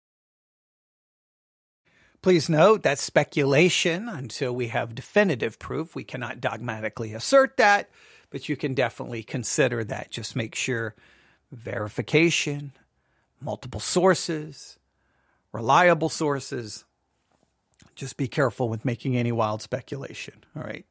Please note that's speculation until we have definitive proof. We cannot dogmatically assert that, but you can definitely consider that. Just make sure verification, multiple sources, reliable sources. Just be careful with making any wild speculation. All right.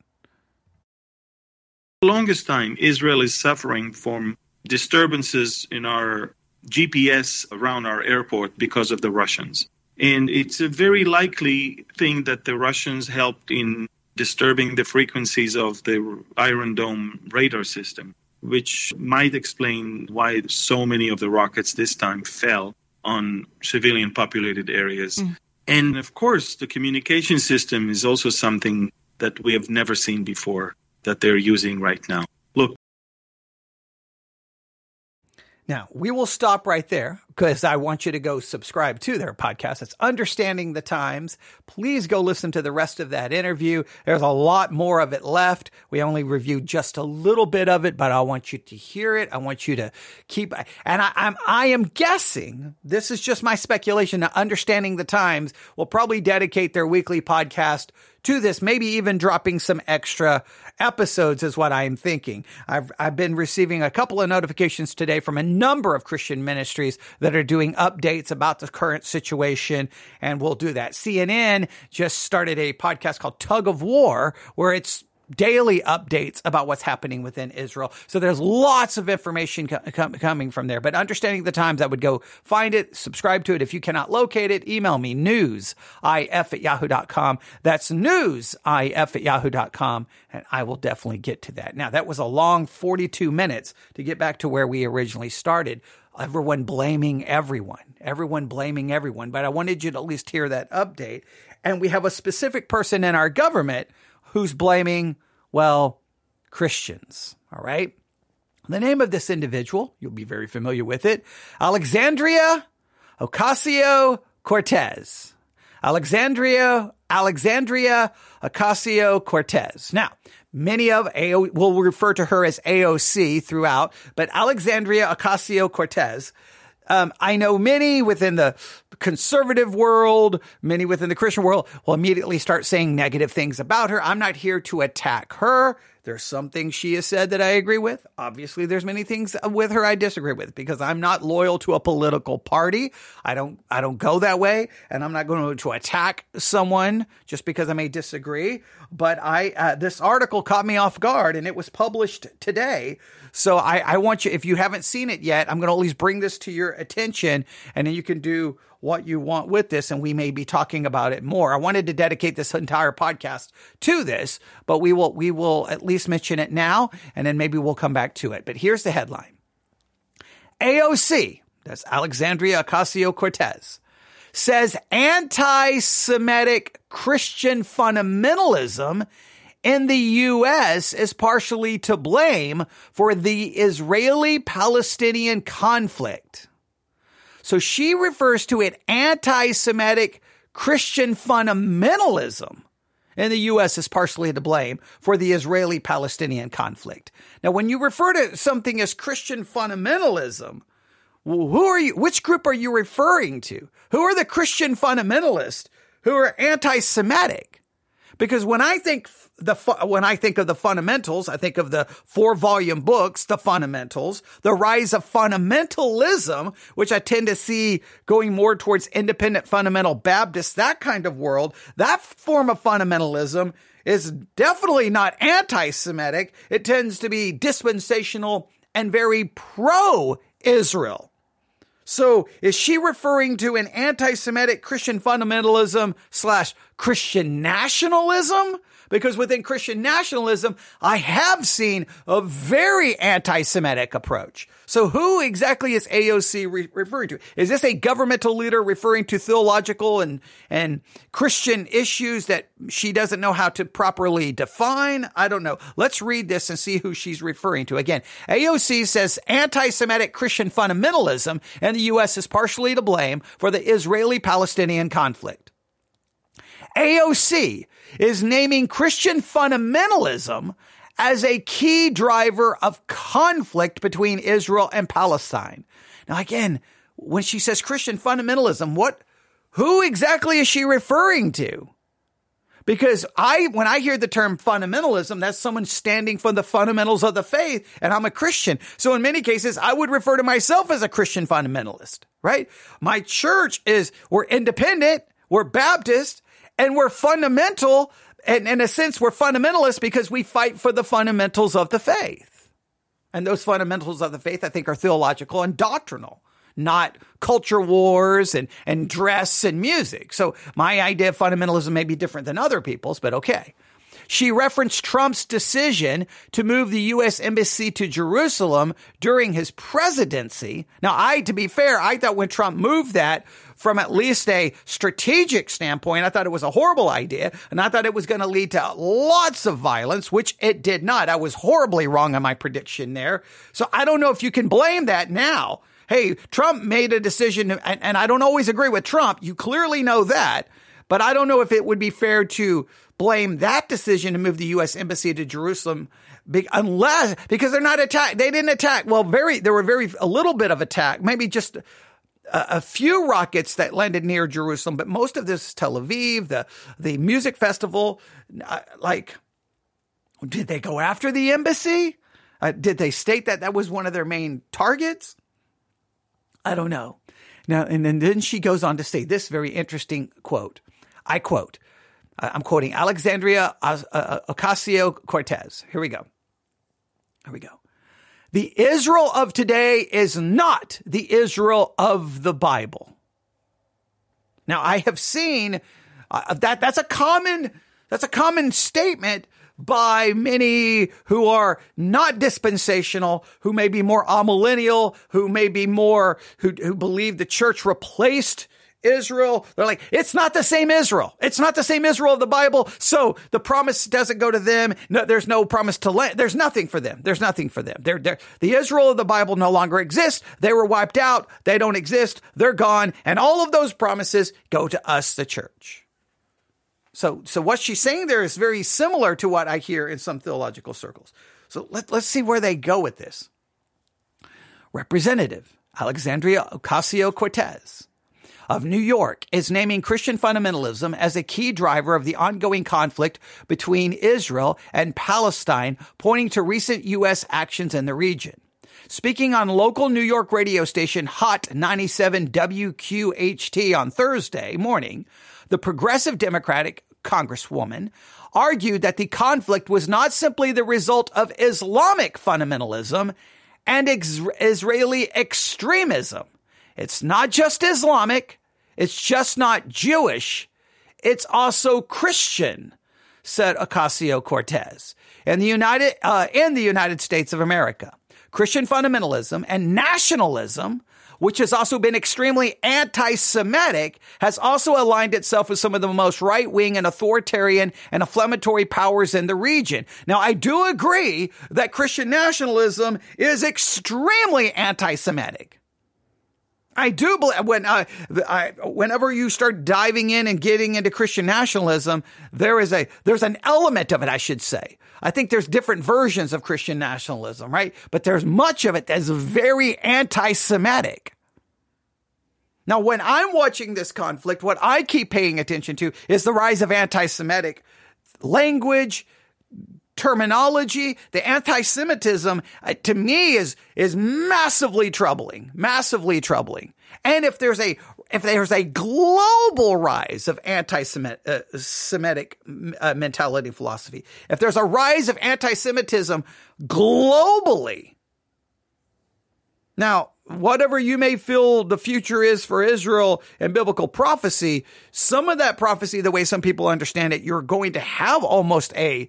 The longest time, Israel is suffering from disturbances in our GPS around our airport because of the Russians. And it's a very likely thing that the Russians helped in disturbing the frequencies of the Iron Dome radar system, which might explain why so many of the rockets this time fell on civilian populated areas. Mm. And of course, the communication system is also something that we have never seen before that they're using right now. Look, Now, we will stop right there because I want you to go subscribe to their podcast. It's Understanding the Times. Please go listen to the rest of that interview. There's a lot more of it left. We only reviewed just a little bit of it, but I want you to hear it. I want you to keep, and I, I'm, I am guessing this is just my speculation Understanding the Times will probably dedicate their weekly podcast to this, maybe even dropping some extra episodes is what I'm thinking. I've, I've been receiving a couple of notifications today from a number of Christian ministries that are doing updates about the current situation, and we'll do that. CNN just started a podcast called Tug of War, where it's daily updates about what's happening within Israel. So there's lots of information co- com- coming from there. But understanding the times, I would go find it, subscribe to it. If you cannot locate it, email me newsif at yahoo.com. That's newsif at yahoo.com. And I will definitely get to that. Now, that was a long 42 minutes to get back to where we originally started. Everyone blaming everyone, everyone blaming everyone. But I wanted you to at least hear that update. And we have a specific person in our government who's blaming, well, Christians. All right. The name of this individual, you'll be very familiar with it, Alexandria Ocasio Cortez. Alexandria, Alexandria Ocasio Cortez. Now, many of AO, will refer to her as AOC throughout, but Alexandria Ocasio Cortez um, I know many within the conservative world, many within the Christian world will immediately start saying negative things about her. I'm not here to attack her. There's some things she has said that I agree with. Obviously, there's many things with her I disagree with because I'm not loyal to a political party. I don't I don't go that way, and I'm not going to attack someone just because I may disagree. But I uh, this article caught me off guard, and it was published today. So I, I want you, if you haven't seen it yet, I'm going to at least bring this to your attention, and then you can do what you want with this, and we may be talking about it more. I wanted to dedicate this entire podcast to this, but we will we will at least mention it now, and then maybe we'll come back to it. But here's the headline: AOC, that's Alexandria Ocasio Cortez, says anti-Semitic Christian fundamentalism in the U.S. is partially to blame for the Israeli Palestinian conflict. So she refers to it anti Semitic Christian fundamentalism And the U.S. is partially to blame for the Israeli Palestinian conflict. Now, when you refer to something as Christian fundamentalism, who are you? Which group are you referring to? Who are the Christian fundamentalists who are anti-Semitic? Because when I think the when I think of the fundamentals, I think of the four volume books, the fundamentals, the rise of fundamentalism, which I tend to see going more towards independent fundamental Baptists, that kind of world. That form of fundamentalism is definitely not anti-Semitic. It tends to be dispensational and very pro Israel. So is she referring to an anti-Semitic Christian fundamentalism slash Christian nationalism? Because within Christian nationalism, I have seen a very anti-Semitic approach. So who exactly is AOC re- referring to? Is this a governmental leader referring to theological and, and Christian issues that she doesn't know how to properly define? I don't know. Let's read this and see who she's referring to. Again, AOC says anti-Semitic Christian fundamentalism and the U.S. is partially to blame for the Israeli-Palestinian conflict. AOC is naming Christian fundamentalism as a key driver of conflict between Israel and Palestine. Now, again, when she says Christian fundamentalism, what, who exactly is she referring to? Because I, when I hear the term fundamentalism, that's someone standing for the fundamentals of the faith, and I'm a Christian. So in many cases, I would refer to myself as a Christian fundamentalist, right? My church is, we're independent, we're Baptist, and we're fundamental. And in a sense, we're fundamentalists because we fight for the fundamentals of the faith. And those fundamentals of the faith, I think, are theological and doctrinal, not culture wars and, and dress and music. So my idea of fundamentalism may be different than other people's, but okay. She referenced Trump's decision to move the U.S. embassy to Jerusalem during his presidency. Now, I, to be fair, I thought when Trump moved that from at least a strategic standpoint, I thought it was a horrible idea. And I thought it was going to lead to lots of violence, which it did not. I was horribly wrong on my prediction there. So I don't know if you can blame that now. Hey, Trump made a decision, and, and I don't always agree with Trump. You clearly know that. But I don't know if it would be fair to blame that decision to move the U.S. embassy to Jerusalem unless because they're not attacked. They didn't attack. Well, very there were very a little bit of attack, maybe just a, a, few rockets that landed near Jerusalem, but most of this is Tel Aviv, the the music festival. Uh, like, did they go after the embassy? Uh, did they state that that was one of their main targets? I don't know. Now, and, and then she goes on to say this very interesting quote. I quote, I'm quoting Alexandria uh, uh, Ocasio Cortez. Here we go. Here we go. The Israel of today is not the Israel of the Bible. Now, I have seen uh, that that's a common that's a common statement by many who are not dispensational, who may be more amillennial, who may be more who who believe the church replaced Israel. They're like, it's not the same Israel. It's not the same Israel of the Bible. So the promise doesn't go to them. No, there's no promise to land. There's nothing for them. There's nothing for them. They're, they're, the Israel of the Bible no longer exists. They were wiped out. They don't exist. They're gone. And all of those promises go to us, the church. So, so what she's saying there is very similar to what I hear in some theological circles. So let, let's see where they go with this. Representative Alexandria Ocasio Cortez of New York is naming Christian fundamentalism as a key driver of the ongoing conflict between Israel and Palestine, pointing to recent U.S. actions in the region. Speaking on local New York radio station Hot 97 WQHT on Thursday morning, the progressive Democratic Congresswoman argued that the conflict was not simply the result of Islamic fundamentalism and ex- Israeli extremism. It's not just Islamic, it's just not Jewish, it's also Christian, said Ocasio Cortez. In the United, uh, in the United States of America, Christian fundamentalism and nationalism, which has also been extremely anti-Semitic, has also aligned itself with some of the most right-wing and authoritarian and inflammatory powers in the region. Now, I do agree that Christian nationalism is extremely anti-Semitic. I do believe when uh, I, I, whenever you start diving in and getting into Christian nationalism, there is a there's an element of it, I should say. I think there's different versions of Christian nationalism, right? But there's much of it that's very anti-Semitic. Now, when I'm watching this conflict, what I keep paying attention to is the rise of anti-Semitic language, terminology, the anti-Semitism uh, to me is is massively troubling, massively troubling. And if there's a if there's a global rise of anti-Semitic uh, uh, mentality philosophy, if there's a rise of anti-Semitism globally, now whatever you may feel the future is for Israel and biblical prophecy, some of that prophecy, the way some people understand it, you're going to have almost a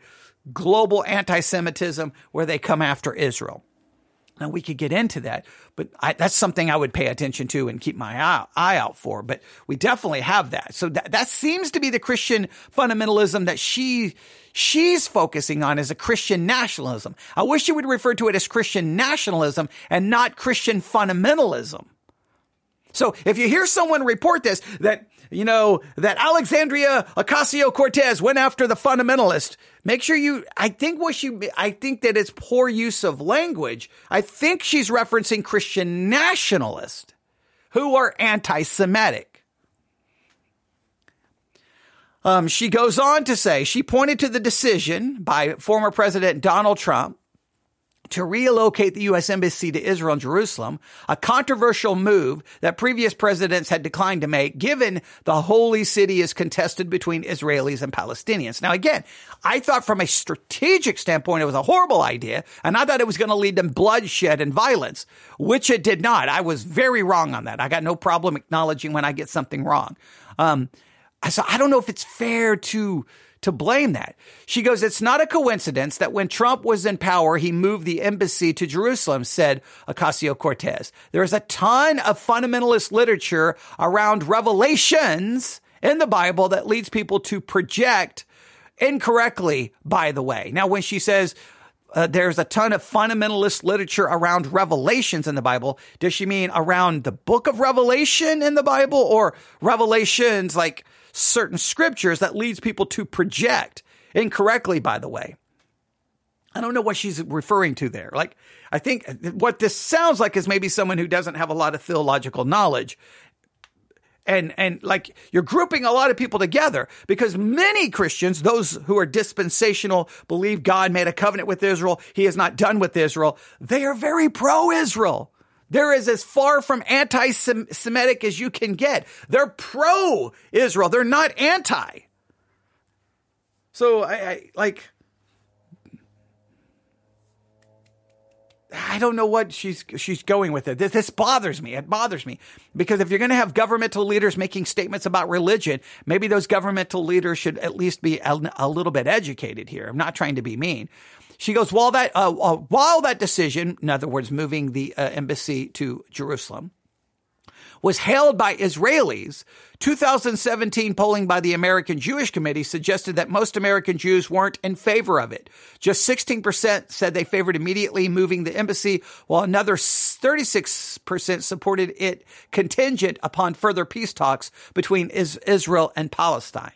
global anti Semitism where they come after Israel. Now we could get into that, but I, that's something I would pay attention to and keep my eye, eye out for. But we definitely have that. So that, that seems to be the Christian fundamentalism that she she's focusing on as a Christian nationalism. I wish you would refer to it as Christian nationalism and not Christian fundamentalism. So if you hear someone report this, that, you know, that Alexandria Ocasio Cortez went after the fundamentalist, make sure you, I think what she, I think that it's poor use of language. I think she's referencing Christian nationalists who are anti-Semitic. Um, she goes on to say she pointed to the decision by former President Donald Trump to relocate the U.S. Embassy to Israel and Jerusalem, a controversial move that previous presidents had declined to make, given the holy city is contested between Israelis and Palestinians. Now, again, I thought from a strategic standpoint, it was a horrible idea, and I thought it was going to lead to bloodshed and violence, which it did not. I was very wrong on that. I got no problem acknowledging when I get something wrong. Um, so I don't know if it's fair to to blame that. She goes, It's not a coincidence that when Trump was in power, he moved the embassy to Jerusalem, said Ocasio Cortez. There is a ton of fundamentalist literature around revelations in the Bible that leads people to project incorrectly, by the way. Now, when she says, uh, there's a ton of fundamentalist literature around revelations in the Bible. Does she mean around the book of Revelation in the Bible or revelations like certain scriptures that leads people to project incorrectly, by the way. I don't know what she's referring to there. Like, I think what this sounds like is maybe someone who doesn't have a lot of theological knowledge. And, and like you're grouping a lot of people together because many Christians, those who are dispensational, believe God made a covenant with Israel. He is not done with Israel. They are very pro Israel. They're as, as far from anti Semitic as you can get. They're pro Israel. They're not anti. So I, I like I don't know what she's she's going with it. This, this, bothers me. It bothers me because if you're going to have governmental leaders making statements about religion, maybe those governmental leaders should at least be a, a little bit educated here. I'm not trying to be mean, she goes, while that, uh, uh, while that decision, in other words, moving the uh, embassy to Jerusalem, was hailed by Israelis, 2017 polling by the American Jewish Committee suggested that most American Jews weren't in favor of it. Just 16% said they favored immediately moving the embassy, while another 36% supported it contingent upon further peace talks between Israel and Palestine.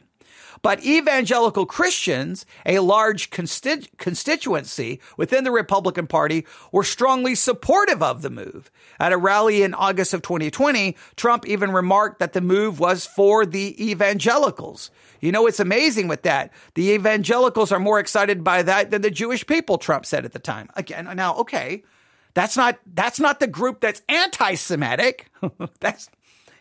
But evangelical Christians, a large consti- constituency within the Republican Party, were strongly supportive of the move. At a rally in August of 2020, Trump even remarked that the move was for the evangelicals. You know, it's amazing with that. The evangelicals are more excited by that than the Jewish people, Trump said at the time. Again, now, okay. That's not, that's not the group that's anti-Semitic. [laughs] that's,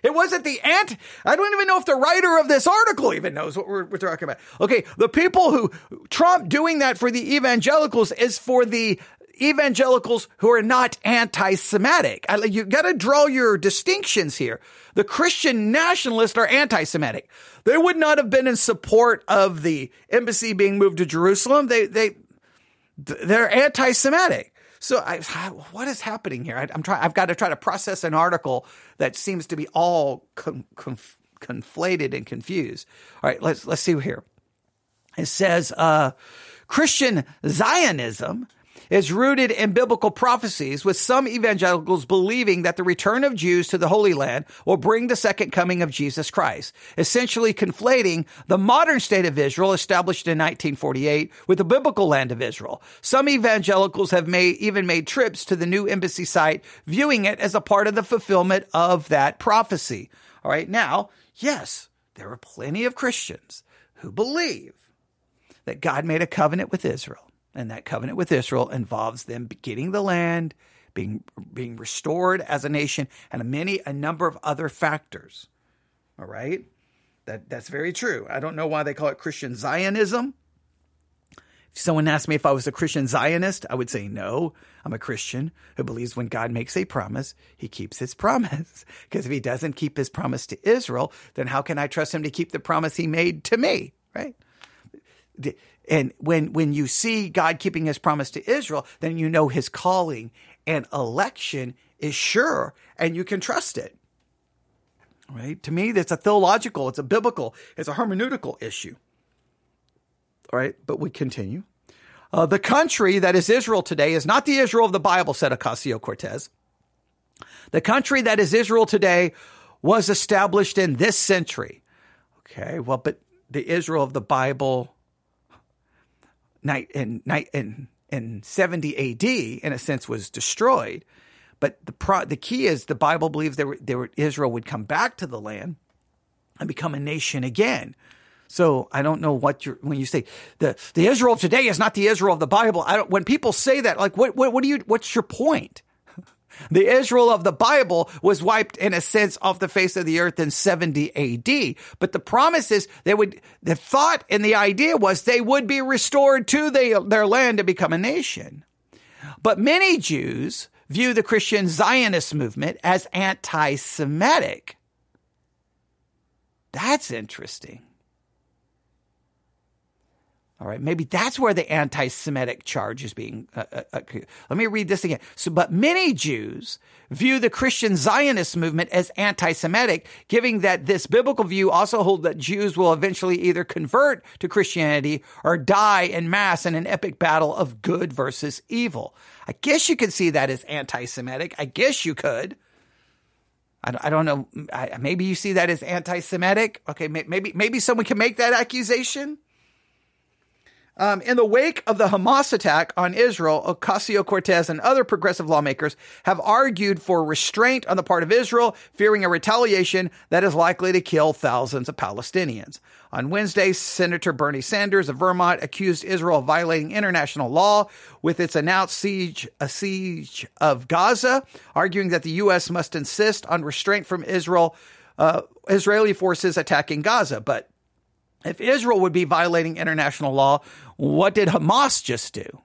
it wasn't the ant. I don't even know if the writer of this article even knows what we're, we're talking about. Okay, the people who Trump doing that for the evangelicals is for the evangelicals who are not anti-Semitic. You got to draw your distinctions here. The Christian nationalists are anti-Semitic. They would not have been in support of the embassy being moved to Jerusalem. They they they're anti-Semitic. So I, what is happening here? I, am trying. I've got to try to process an article that seems to be all conf, conflated and confused. All right, let's let's see here. It says uh, Christian Zionism is rooted in biblical prophecies, with some evangelicals believing that the return of Jews to the Holy Land will bring the second coming of Jesus Christ, essentially conflating the modern state of Israel established in 1948 with the biblical land of Israel. Some evangelicals have made, even made trips to the new embassy site, viewing it as a part of the fulfillment of that prophecy. All right. Now, yes, there are plenty of Christians who believe that God made a covenant with Israel and that covenant with Israel involves them getting the land, being being restored as a nation, and many a number of other factors. All right, that that's very true. I don't know why they call it Christian Zionism. If someone asked me if I was a Christian Zionist, I would say no. I'm a Christian who believes when God makes a promise, he keeps his [laughs] promise. Because if he doesn't keep his promise to Israel, then how can I trust him to keep the promise he made to me? Right? And when, when you see God keeping his promise to Israel, then you know his calling and election is sure and you can trust it. Right? To me, that's a theological, it's a biblical, it's a hermeneutical issue. All right, but we continue. Uh, the country that is Israel today is not the Israel of the Bible, said Ocasio Cortez. The country that is Israel today was established in this century. Okay, well, but the Israel of the Bible night in night in in 70 AD in a sense was destroyed. But the pro, the key is the Bible believes there, there Israel would come back to the land and become a nation again. So I don't know what you're when you say the the Israel of today is not the Israel of the Bible. I don't when people say that like what what what do you what's your point? The Israel of the Bible was wiped in a sense off the face of the earth in 70 AD. But the promise is they would, the thought and the idea was they would be restored to the, their land to become a nation. But many Jews view the Christian Zionist movement as anti Semitic. That's interesting. All right, maybe that's where the anti-Semitic charge is being. Uh, uh, uh, let me read this again. So, but many Jews view the Christian Zionist movement as anti-Semitic, giving that this biblical view also holds that Jews will eventually either convert to Christianity or die in mass in an epic battle of good versus evil. I guess you could see that as anti-Semitic. I guess you could. I don't, know. Maybe you see that as anti-Semitic. Okay, maybe maybe someone can make that accusation. Um, in the wake of the Hamas attack on Israel, Ocasio Cortez and other progressive lawmakers have argued for restraint on the part of Israel, fearing a retaliation that is likely to kill thousands of Palestinians. On Wednesday, Senator Bernie Sanders of Vermont accused Israel of violating international law with its announced siege, a siege of Gaza, arguing that the U.S. must insist on restraint from Israel, uh, Israeli forces attacking Gaza. But if Israel would be violating international law, what did Hamas just do?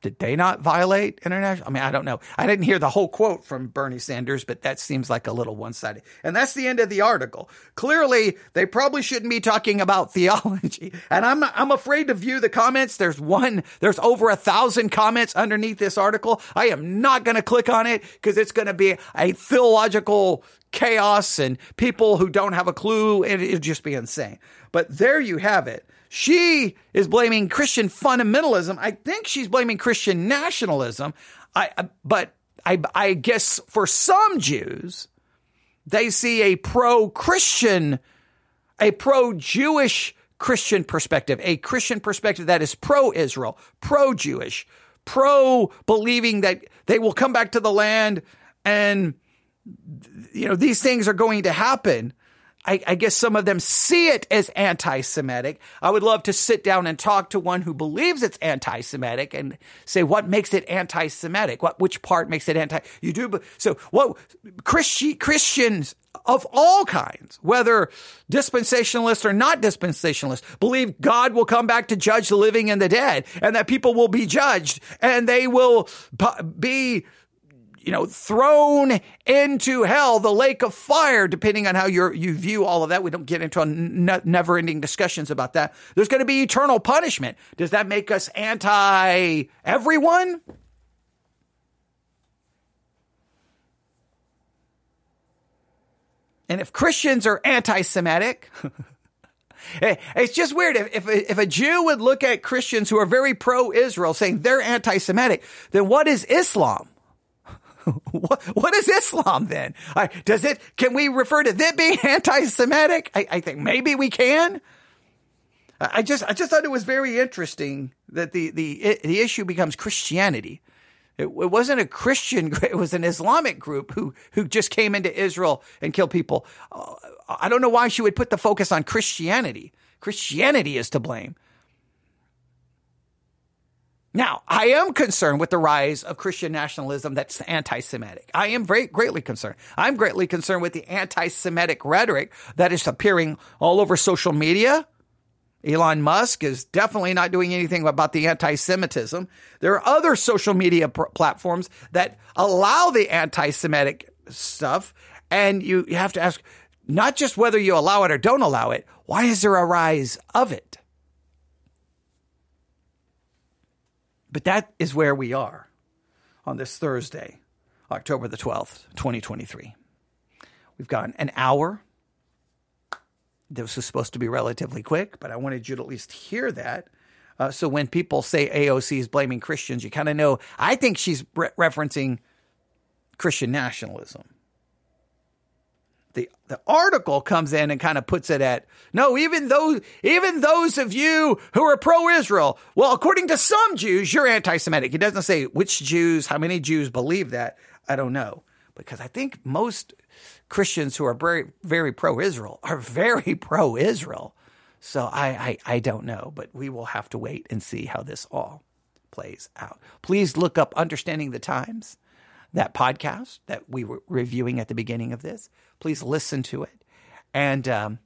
Did they not violate international? I mean, I don't know. I didn't hear the whole quote from Bernie Sanders, but that seems like a little one sided. And that's the end of the article. Clearly, they probably shouldn't be talking about [laughs] theology. And I'm, I'm afraid to view the comments. There's one, there's over a thousand comments underneath this article. I am not going to click on it because it's going to be a theological chaos and people who don't have a clue. It'd just be insane. But there you have it. She is blaming Christian fundamentalism. I think she's blaming Christian nationalism. I, but I, I guess for some Jews, they see a pro Christian, a pro Jewish Christian perspective, a Christian perspective that is pro Israel, pro Jewish, pro believing that they will come back to the land and, you know, these things are going to happen. I, I, guess some of them see it as anti Semitic. I would love to sit down and talk to one who believes it's anti Semitic and say, what makes it anti Semitic? What, which part makes it anti? You do. So what Christi- Christians of all kinds, whether dispensationalists or not dispensationalists, believe God will come back to judge the living and the dead and that people will be judged and they will be you know, thrown into hell, the lake of fire, depending on how you you view all of that. We don't get into ne- never ending discussions about that. There's going to be eternal punishment. Does that make us anti everyone? And if Christians are anti Semitic, [laughs] Eh, it's just weird. If, if, if a Jew would look at Christians who are very pro Israel saying they're anti Semitic, then what is Islam? [laughs] what, what is Islam then? does it, can we refer to that being [laughs] anti Semitic? I, I think maybe we can. I just, I just thought it was very interesting that the, the, the issue becomes Christianity. It, it, wasn't a Christian, it was an Islamic group who, who just came into Israel and killed people. Uh, I don't know why she would put the focus on Christianity. Christianity is to blame. Now, I am concerned with the rise of Christian nationalism that's anti Semitic. I am very greatly concerned. I'm greatly concerned with the anti Semitic rhetoric that is appearing all over social media Elon Musk is definitely not doing anything about the anti Semitism. There are other social media pr- platforms that allow the anti Semitic stuff. And you, you have to ask not just whether you allow it or don't allow it, why is there a rise of it? But that is where we are on this Thursday, October the 12th, 2023. We've got an hour this was supposed to be relatively quick, but I wanted you to at least hear that. Uh, so when people say AOC is blaming Christians, you kind of know. I think she's re- referencing Christian nationalism. The, the article comes in and kind of puts it at no even those even those of you who are pro-israel well according to some jews you're anti-semitic. It doesn't say which jews how many jews believe that. I don't know. Because i think most Christians who are very, [laughs] very pro Israel are very pro Israel. So I, I, I don't know, but we will have to wait and see how this all plays out. Please look up Understanding the Times, that podcast that we were reviewing at the beginning of this. Please listen to it. And um,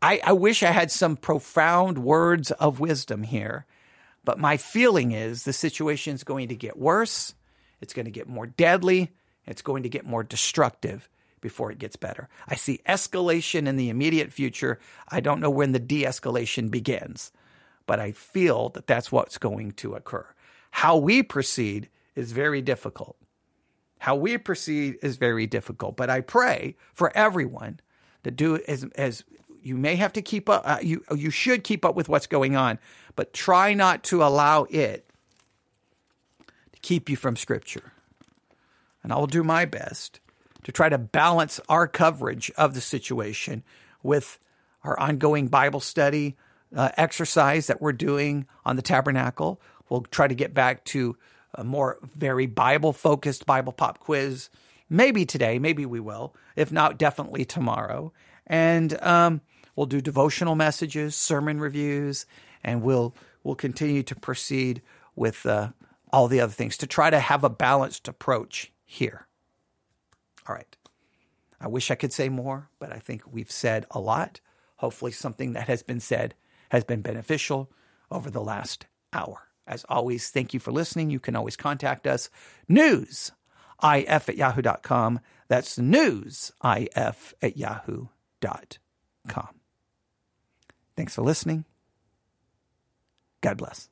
I, I wish I had some profound words of wisdom here, but my feeling is the situation is going to get worse. It's going to get more deadly. It's going to get more destructive before it gets better. I see escalation in the immediate future. I don't know when the de escalation begins, but I feel that that's what's going to occur. How we proceed is very difficult. How we proceed is very difficult, but I pray for everyone to do as, as you may have to keep up, uh, you, you should keep up with what's going on, but try not to allow it to keep you from Scripture and I will do my best to try to balance our coverage of the situation with our ongoing Bible study uh, exercise that we're doing on the tabernacle. We'll try to get back to a more very Bible focused Bible pop quiz. Maybe today, maybe we will. If not, definitely tomorrow. And um, we'll do devotional messages, sermon reviews, and we'll we'll continue to proceed with uh, all the other things to try to have a balanced approach here. All right. I wish I could say more, but I think we've said a lot. Hopefully, something that has been said has been beneficial over the last hour. As always, thank you for listening. You can always contact us. News, if at yahoo.com. That's news, if at yahoo.com. Thanks for listening. God bless.